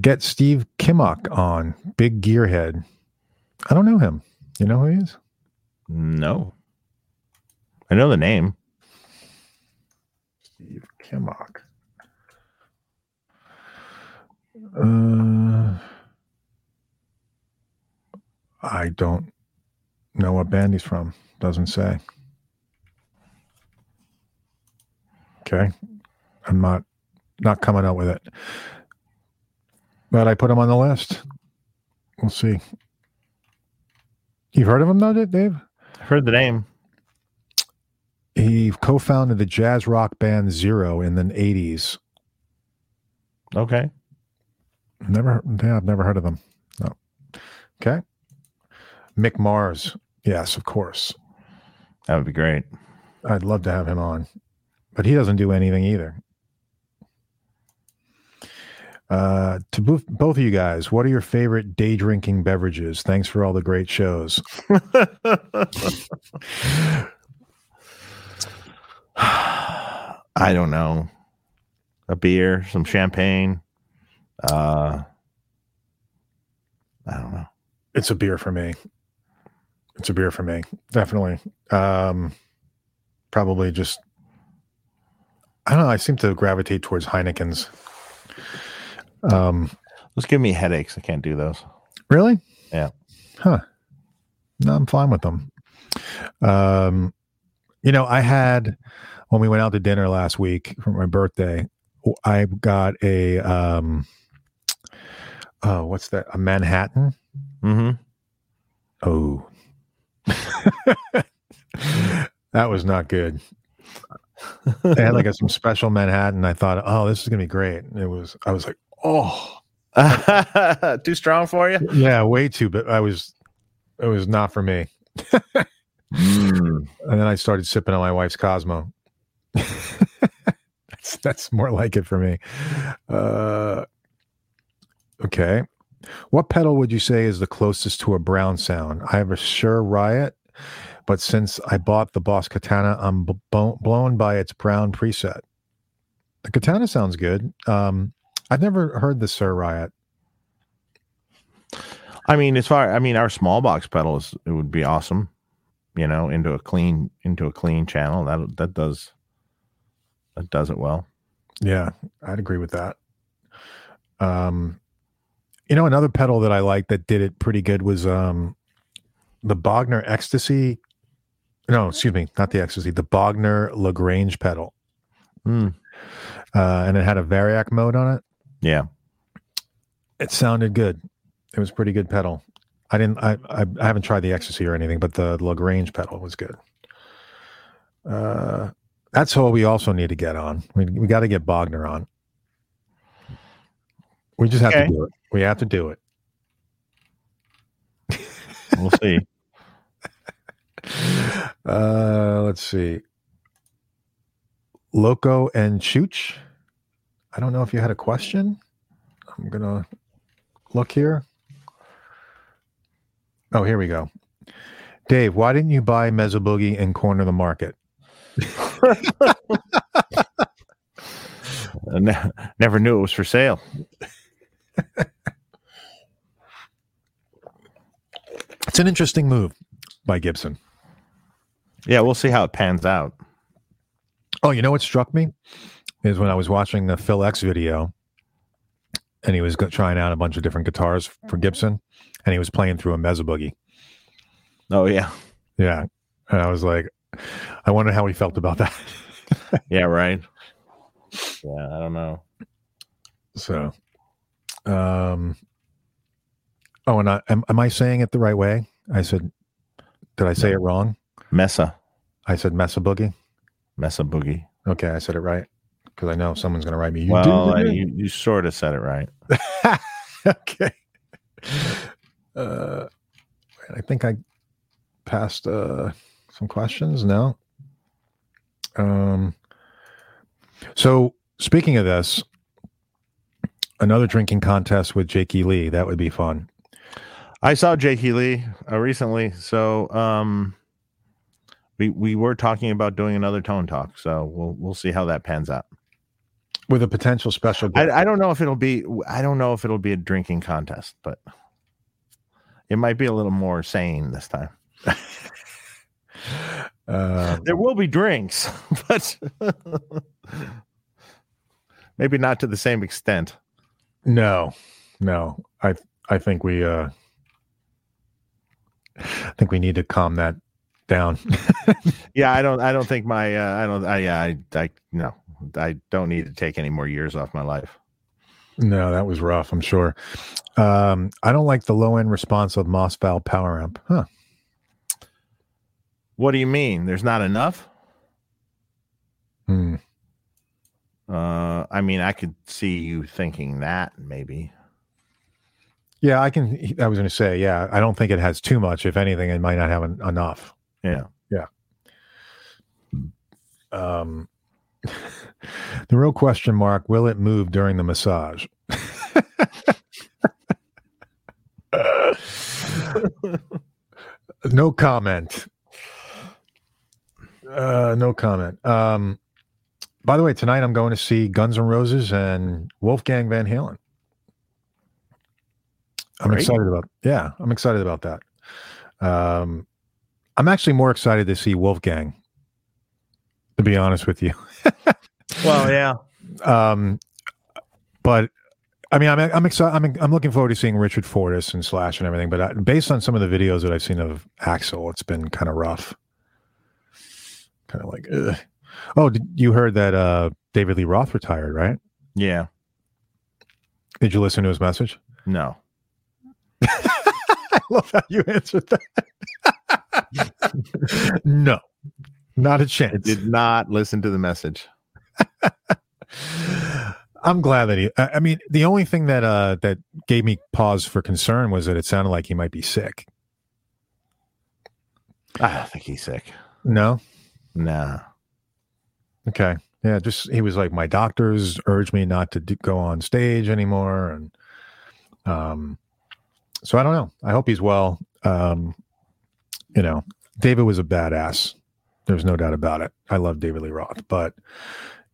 Get Steve Kimock on Big Gearhead. I don't know him. You know who he is? No. I know the name. Steve Kimock. Uh, I don't know what band he's from. Doesn't say. Okay, I'm not not coming up with it, but I put him on the list. We'll see. You've heard of him though, Dave? Heard the name. He co-founded the jazz rock band Zero in the '80s. Okay. Never, yeah, I've never heard of them. No. Okay. Mick Mars. Yes, of course. That would be great. I'd love to have him on, but he doesn't do anything either. Uh, to both, both of you guys, what are your favorite day drinking beverages? Thanks for all the great shows. I don't know. A beer, some champagne. Uh I don't know. It's a beer for me. It's a beer for me. Definitely. Um, probably just, I don't know. I seem to gravitate towards Heineken's. Um, Those give me headaches. I can't do those. Really? Yeah. Huh. No, I'm fine with them. Um, you know, I had when we went out to dinner last week for my birthday, I got a um oh, what's that? A Manhattan? Mm-hmm. Oh. that was not good. They had like a, some special Manhattan. I thought, oh, this is gonna be great. And it was I was like, oh Too strong for you? yeah, way too, but I was it was not for me. Mm. And then I started sipping on my wife's Cosmo. that's that's more like it for me. Uh, okay. What pedal would you say is the closest to a brown sound? I have a Suhr Riot, but since I bought the Boss Katana, I'm b- blown by its brown preset. The Katana sounds good. Um, I've never heard the Suhr Riot. I mean, as far I mean, our small box pedal is it would be awesome. You know, into a clean into a clean channel. That that does that does it well. Yeah, I'd agree with that. Um, you know, another pedal that I liked that did it pretty good was um, the Bogner Ecstasy. No, excuse me, not the Ecstasy, the Bogner La Grange pedal, Mm. uh, and it had a Variac mode on it. Yeah. It sounded good. It was a pretty good pedal. I didn't. I, I I haven't tried the Ecstasy or anything, but the La Grange pedal was good. Uh, that's all we also need to get on. We we got to get Bogner on. We just have Okay. to do it. We have to do it. We'll see. Uh, let's see. Loco and Chooch. I don't know if you had a question. I'm gonna look here. Oh, here we go. Dave, why didn't you buy Mezzo Boogie and corner the market? Ne- never knew it was for sale. It's an interesting move by Gibson. Yeah, we'll see how it pans out. Oh, you know what struck me is when I was watching the Phil X video, and he was go- trying out a bunch of different guitars for Gibson, and he was playing through a Mezzo Boogie. Oh yeah. Yeah, and I was like, I wonder how he felt about that. Yeah, right. Yeah, I don't know. So Um. Oh, and I, am, am I saying it the right way? I said, did I say it wrong? Mesa, I said Mesa Boogie. Mesa Boogie. Okay, I said it right because I know someone's going to write me. You well, uh, you, you sort of said it right. okay. Uh, I think I passed uh, some questions. No. Um. So speaking of this, another drinking contest with Jakey Lee. That would be fun. I saw Jakey Lee uh, recently, so um, we we were talking about doing another tone talk. So we'll we'll see how that pans out. with a potential special guest. I, I don't know if it'll be I don't know if it'll be a drinking contest, but it might be a little more sane this time. Uh, There will be drinks, but maybe not to the same extent. no, no. I I think we uh, I think we need to calm that down. Yeah, I don't I don't think my uh, I don't I yeah I I no I don't need to take any more years off my life. no, that was rough. I'm sure. Um, I don't like the low end response of Mosvalve Power Amp. Huh? What do you mean? There's not enough? Hmm. Uh, I mean, I could see you thinking that maybe. Yeah, I can. I was going to say, yeah, I don't think it has too much. If anything, it might not have en- enough. Yeah. Yeah. Um, the real question mark: Will it move during the massage? no comment. Uh, no comment. Um, by the way, tonight I'm going to see Guns N' Roses and Wolfgang Van Halen. I'm Great. excited about. Yeah, I'm excited about that. Um, I'm actually more excited to see Wolfgang. To be honest with you, Well, yeah. um, but I mean, I'm I'm excited. I'm I'm looking forward to seeing Richard Fortus and Slash and everything. But I, based on some of the videos that I've seen of Axl, it's been kind of rough. Kind of like, ugh. oh, did, you heard that uh, David Lee Roth retired, right? Yeah. Did you listen to his message? No. I love how you answered that. No, not a chance. did not listen to the message. I'm glad that he. I I mean, the only thing that uh that gave me pause for concern was that it sounded like he might be sick. I don't think he's sick. No. Nah. Okay. Yeah. Just he was like, my doctors urged me not to do, go on stage anymore, and um, so I don't know. I hope he's well. Um, you know, David was a badass. There's no doubt about it. I love David Lee Roth, but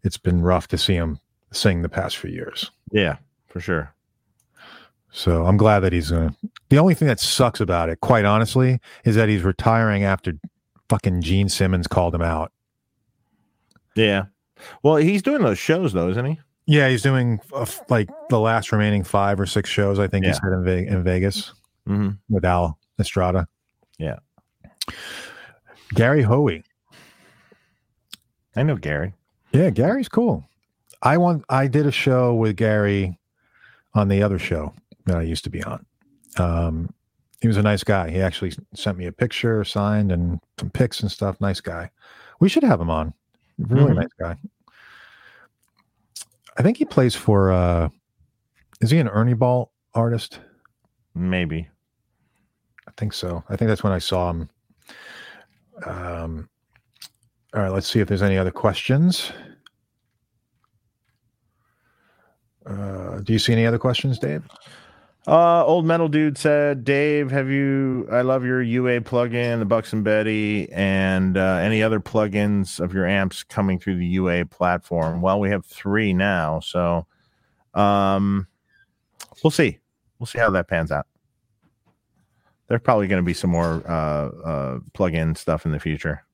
it's been rough to see him sing the past few years. Yeah, for sure. So I'm glad that he's gonna. The only thing that sucks about it, quite honestly, is that he's retiring after fucking Gene Simmons called him out. Yeah. Well, he's doing those shows though, isn't he? Yeah, he's doing uh, like the last remaining five or six shows. I think he said in, Ve- in Vegas Mm-hmm. with Al Estrada. Yeah. Gary Hoey. I know Gary. Yeah, Gary's cool. I want. I did a show with Gary on the other show that I used to be on. Um, he was a nice guy. He actually sent me a picture, signed, and some pics and stuff. Nice guy. We should have him on. Really Mhm. nice guy. I think he plays for. uh Is he an Ernie Ball artist? Maybe. I think so. I think that's when I saw him. Um, all right, let's see if there's any other questions. Uh, do you see any other questions, Dave? Uh, old metal dude said, Dave, have you? I love your UA plugin, the Buxom Betty, and uh, any other plugins of your amps coming through the UA platform. Well, we have three now, so um, we'll see. We'll see how that pans out. There's probably going to be some more uh, uh, plug-in stuff in the future.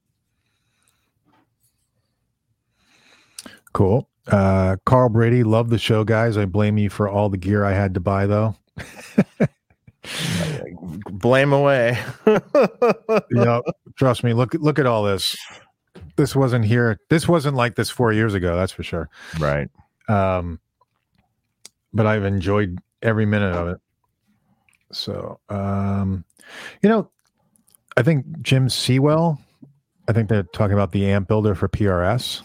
Cool. Uh, Carl Brady, love the show, guys. I blame you for all the gear I had to buy, though. Blame away. You know, trust me. Look, look at all this. This wasn't here. This wasn't like this four years ago. That's for sure. right. um but i've enjoyed every minute of it. So, um, you know, I think Jim Sewell. I think they're talking about the amp builder for PRS.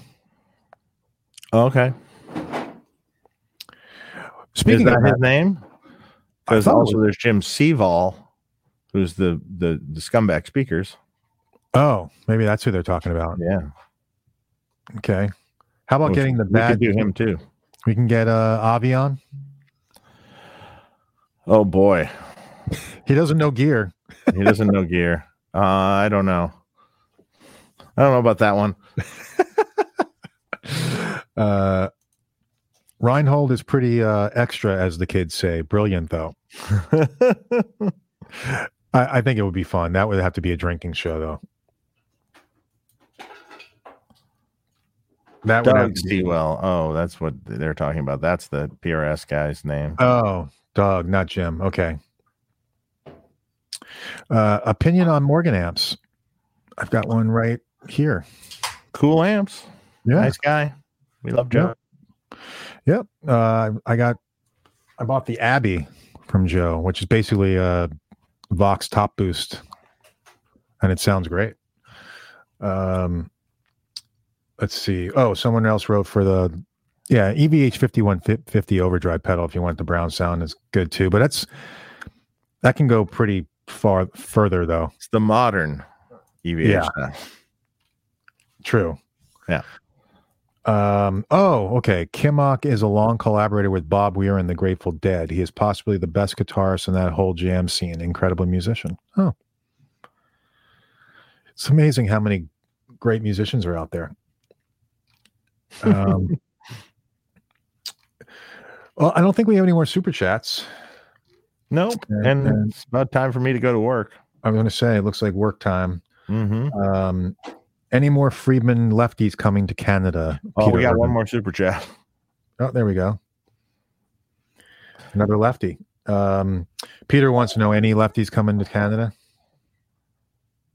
Okay. Speaking Is that of his that, name? Because also there's Jim Seval, who's the the the Scumback speakers. oh, maybe that's who they're talking about. Yeah. Okay. How about Which getting the we bad? could do him too. We can get uh, Avi on. Oh boy, He doesn't know gear. he doesn't know gear. Uh, I don't know. I don't know about that one. Uh, Reinhold is pretty uh, extra, as the kids say. Brilliant, though. I, I think it would be fun. That would have to be a drinking show, though. That would have Doug to be- Sewell. Oh, that's what they're talking about. That's the PRS guy's name. Oh, Doug, not Jim. Okay. Uh, opinion on Morgan amps. I've got one right here. Cool amps. Yeah. Nice guy. We love Joe. Yep. Uh, I got, I bought the Abbey from Joe, which is basically a Vox top boost, and it sounds great. Um, let's see. Oh, someone else wrote for the, yeah, EVH 5150 overdrive pedal. If you want the brown sound, is good too. But that's that can go pretty far further though. It's the modern EVH. Yeah. now. True. Yeah. Um, oh, okay. Kimock is a long collaborator with Bob Weir and the Grateful Dead. He is possibly the best guitarist in that whole jam scene. Incredible musician. Oh. It's amazing how many great musicians are out there. Um, well, I don't think we have any more super chats. Nope. And- And it's about time for me to go to work. I'm going to say it looks like work time. Mm-hmm. Um, any more Friedman lefties coming to Canada? Oh, Peter we got one more super chat. Oh, there we go. Another lefty. Um, Peter wants to know any lefties coming to Canada.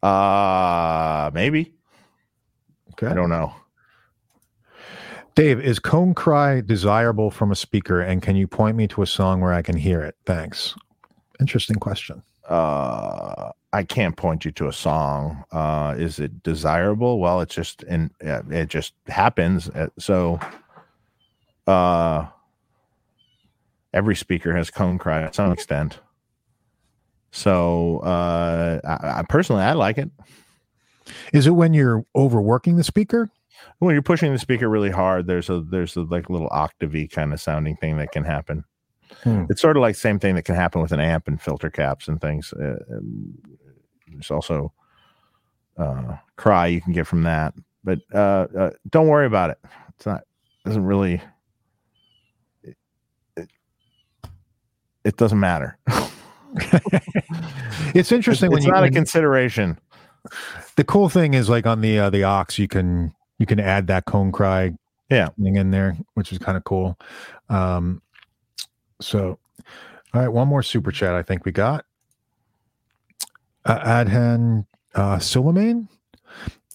Uh maybe. Okay. I don't know. Dave, is cone cry desirable from a speaker, and can you point me to a song where I can hear it? Thanks. Interesting question. Uh I can't point you to a song. Uh is it desirable? Well, it's just and it just happens. Uh, So uh every speaker has cone cry to some extent. So uh I, I personally I like it. Is it when you're overworking the speaker? When you're pushing the speaker really hard there's a there's a like little octavey kind of sounding thing that can happen. Hmm. it's sort of like same thing that can happen with an amp and filter caps and things uh, there's also uh cry you can get from that but uh, uh don't worry about it. It's not doesn't really it, it, it doesn't matter. It's interesting it's when you not a consideration. The cool thing is like on the uh, the aux you can you can add that cone cry Yeah. thing in there which is kind of cool. Um so all right one more super chat i think we got. Uh, adhan uh suleiman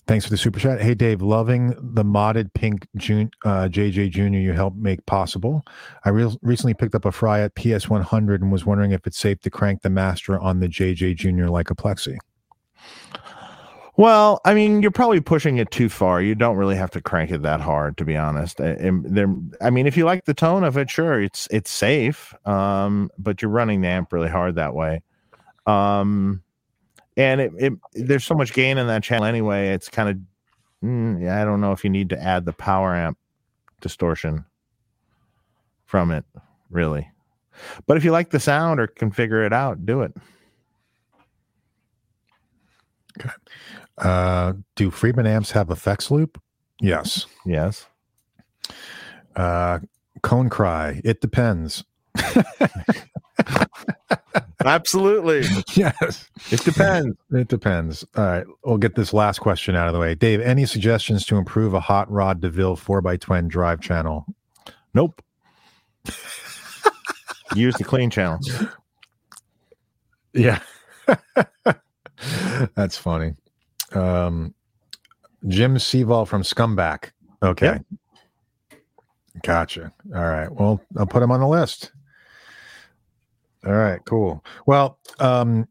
thanks for the super chat. Hey dave loving the modded pink Jun- uh, jj junior you helped make possible. I re- recently picked up a Fryette ps 100 and was wondering if it's safe to crank the master on the jj junior like a plexi Well, I mean, you're probably pushing it too far. You don't really have to crank it that hard, to be honest. There, I mean, if you like the tone of it, sure, it's it's safe. Um, but you're running the amp really hard that way. Um, and it, it there's so much gain in that channel anyway. It's kind of, mm, I don't know if you need to add the power amp distortion from it, really. But if you like the sound or can figure it out, do it. Uh, do Friedman amps have effects loop? Yes. Yes. Uh, cone cry. It depends. Absolutely. yes. It depends. It depends. All right. We'll get this last question out of the way. Dave, any suggestions to improve a hot rod DeVille 4x12 drive channel? Nope. Use the clean channel. Yeah. That's funny. Um, Jim Seval from Scumback. Okay. Gotcha. All right. Well, I'll put him on the list. All right, cool. Well, um,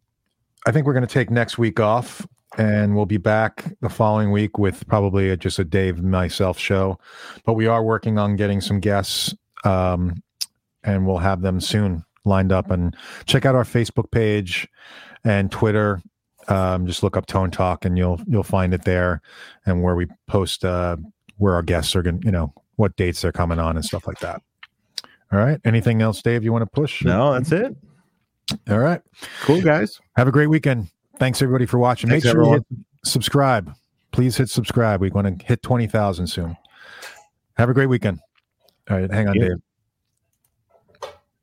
I think we're going to take next week off, and we'll be back the following week with probably a, just a Dave myself show. But we are working on getting some guests, um, and we'll have them soon lined up. And check out our Facebook page and Twitter. Um, just look up Tone Talk, and you'll you'll find it there, and where we post uh, where our guests are going. You know what dates they're coming on and stuff like that. All right. Anything else, Dave? You want to push? No, that's it. All right. Cool, guys. Have a great weekend. Thanks everybody for watching. Thanks, Make sure everyone. you hit subscribe. Please hit subscribe. We're going to hit 20,000 soon. Have a great weekend. All right. Hang on, Dave.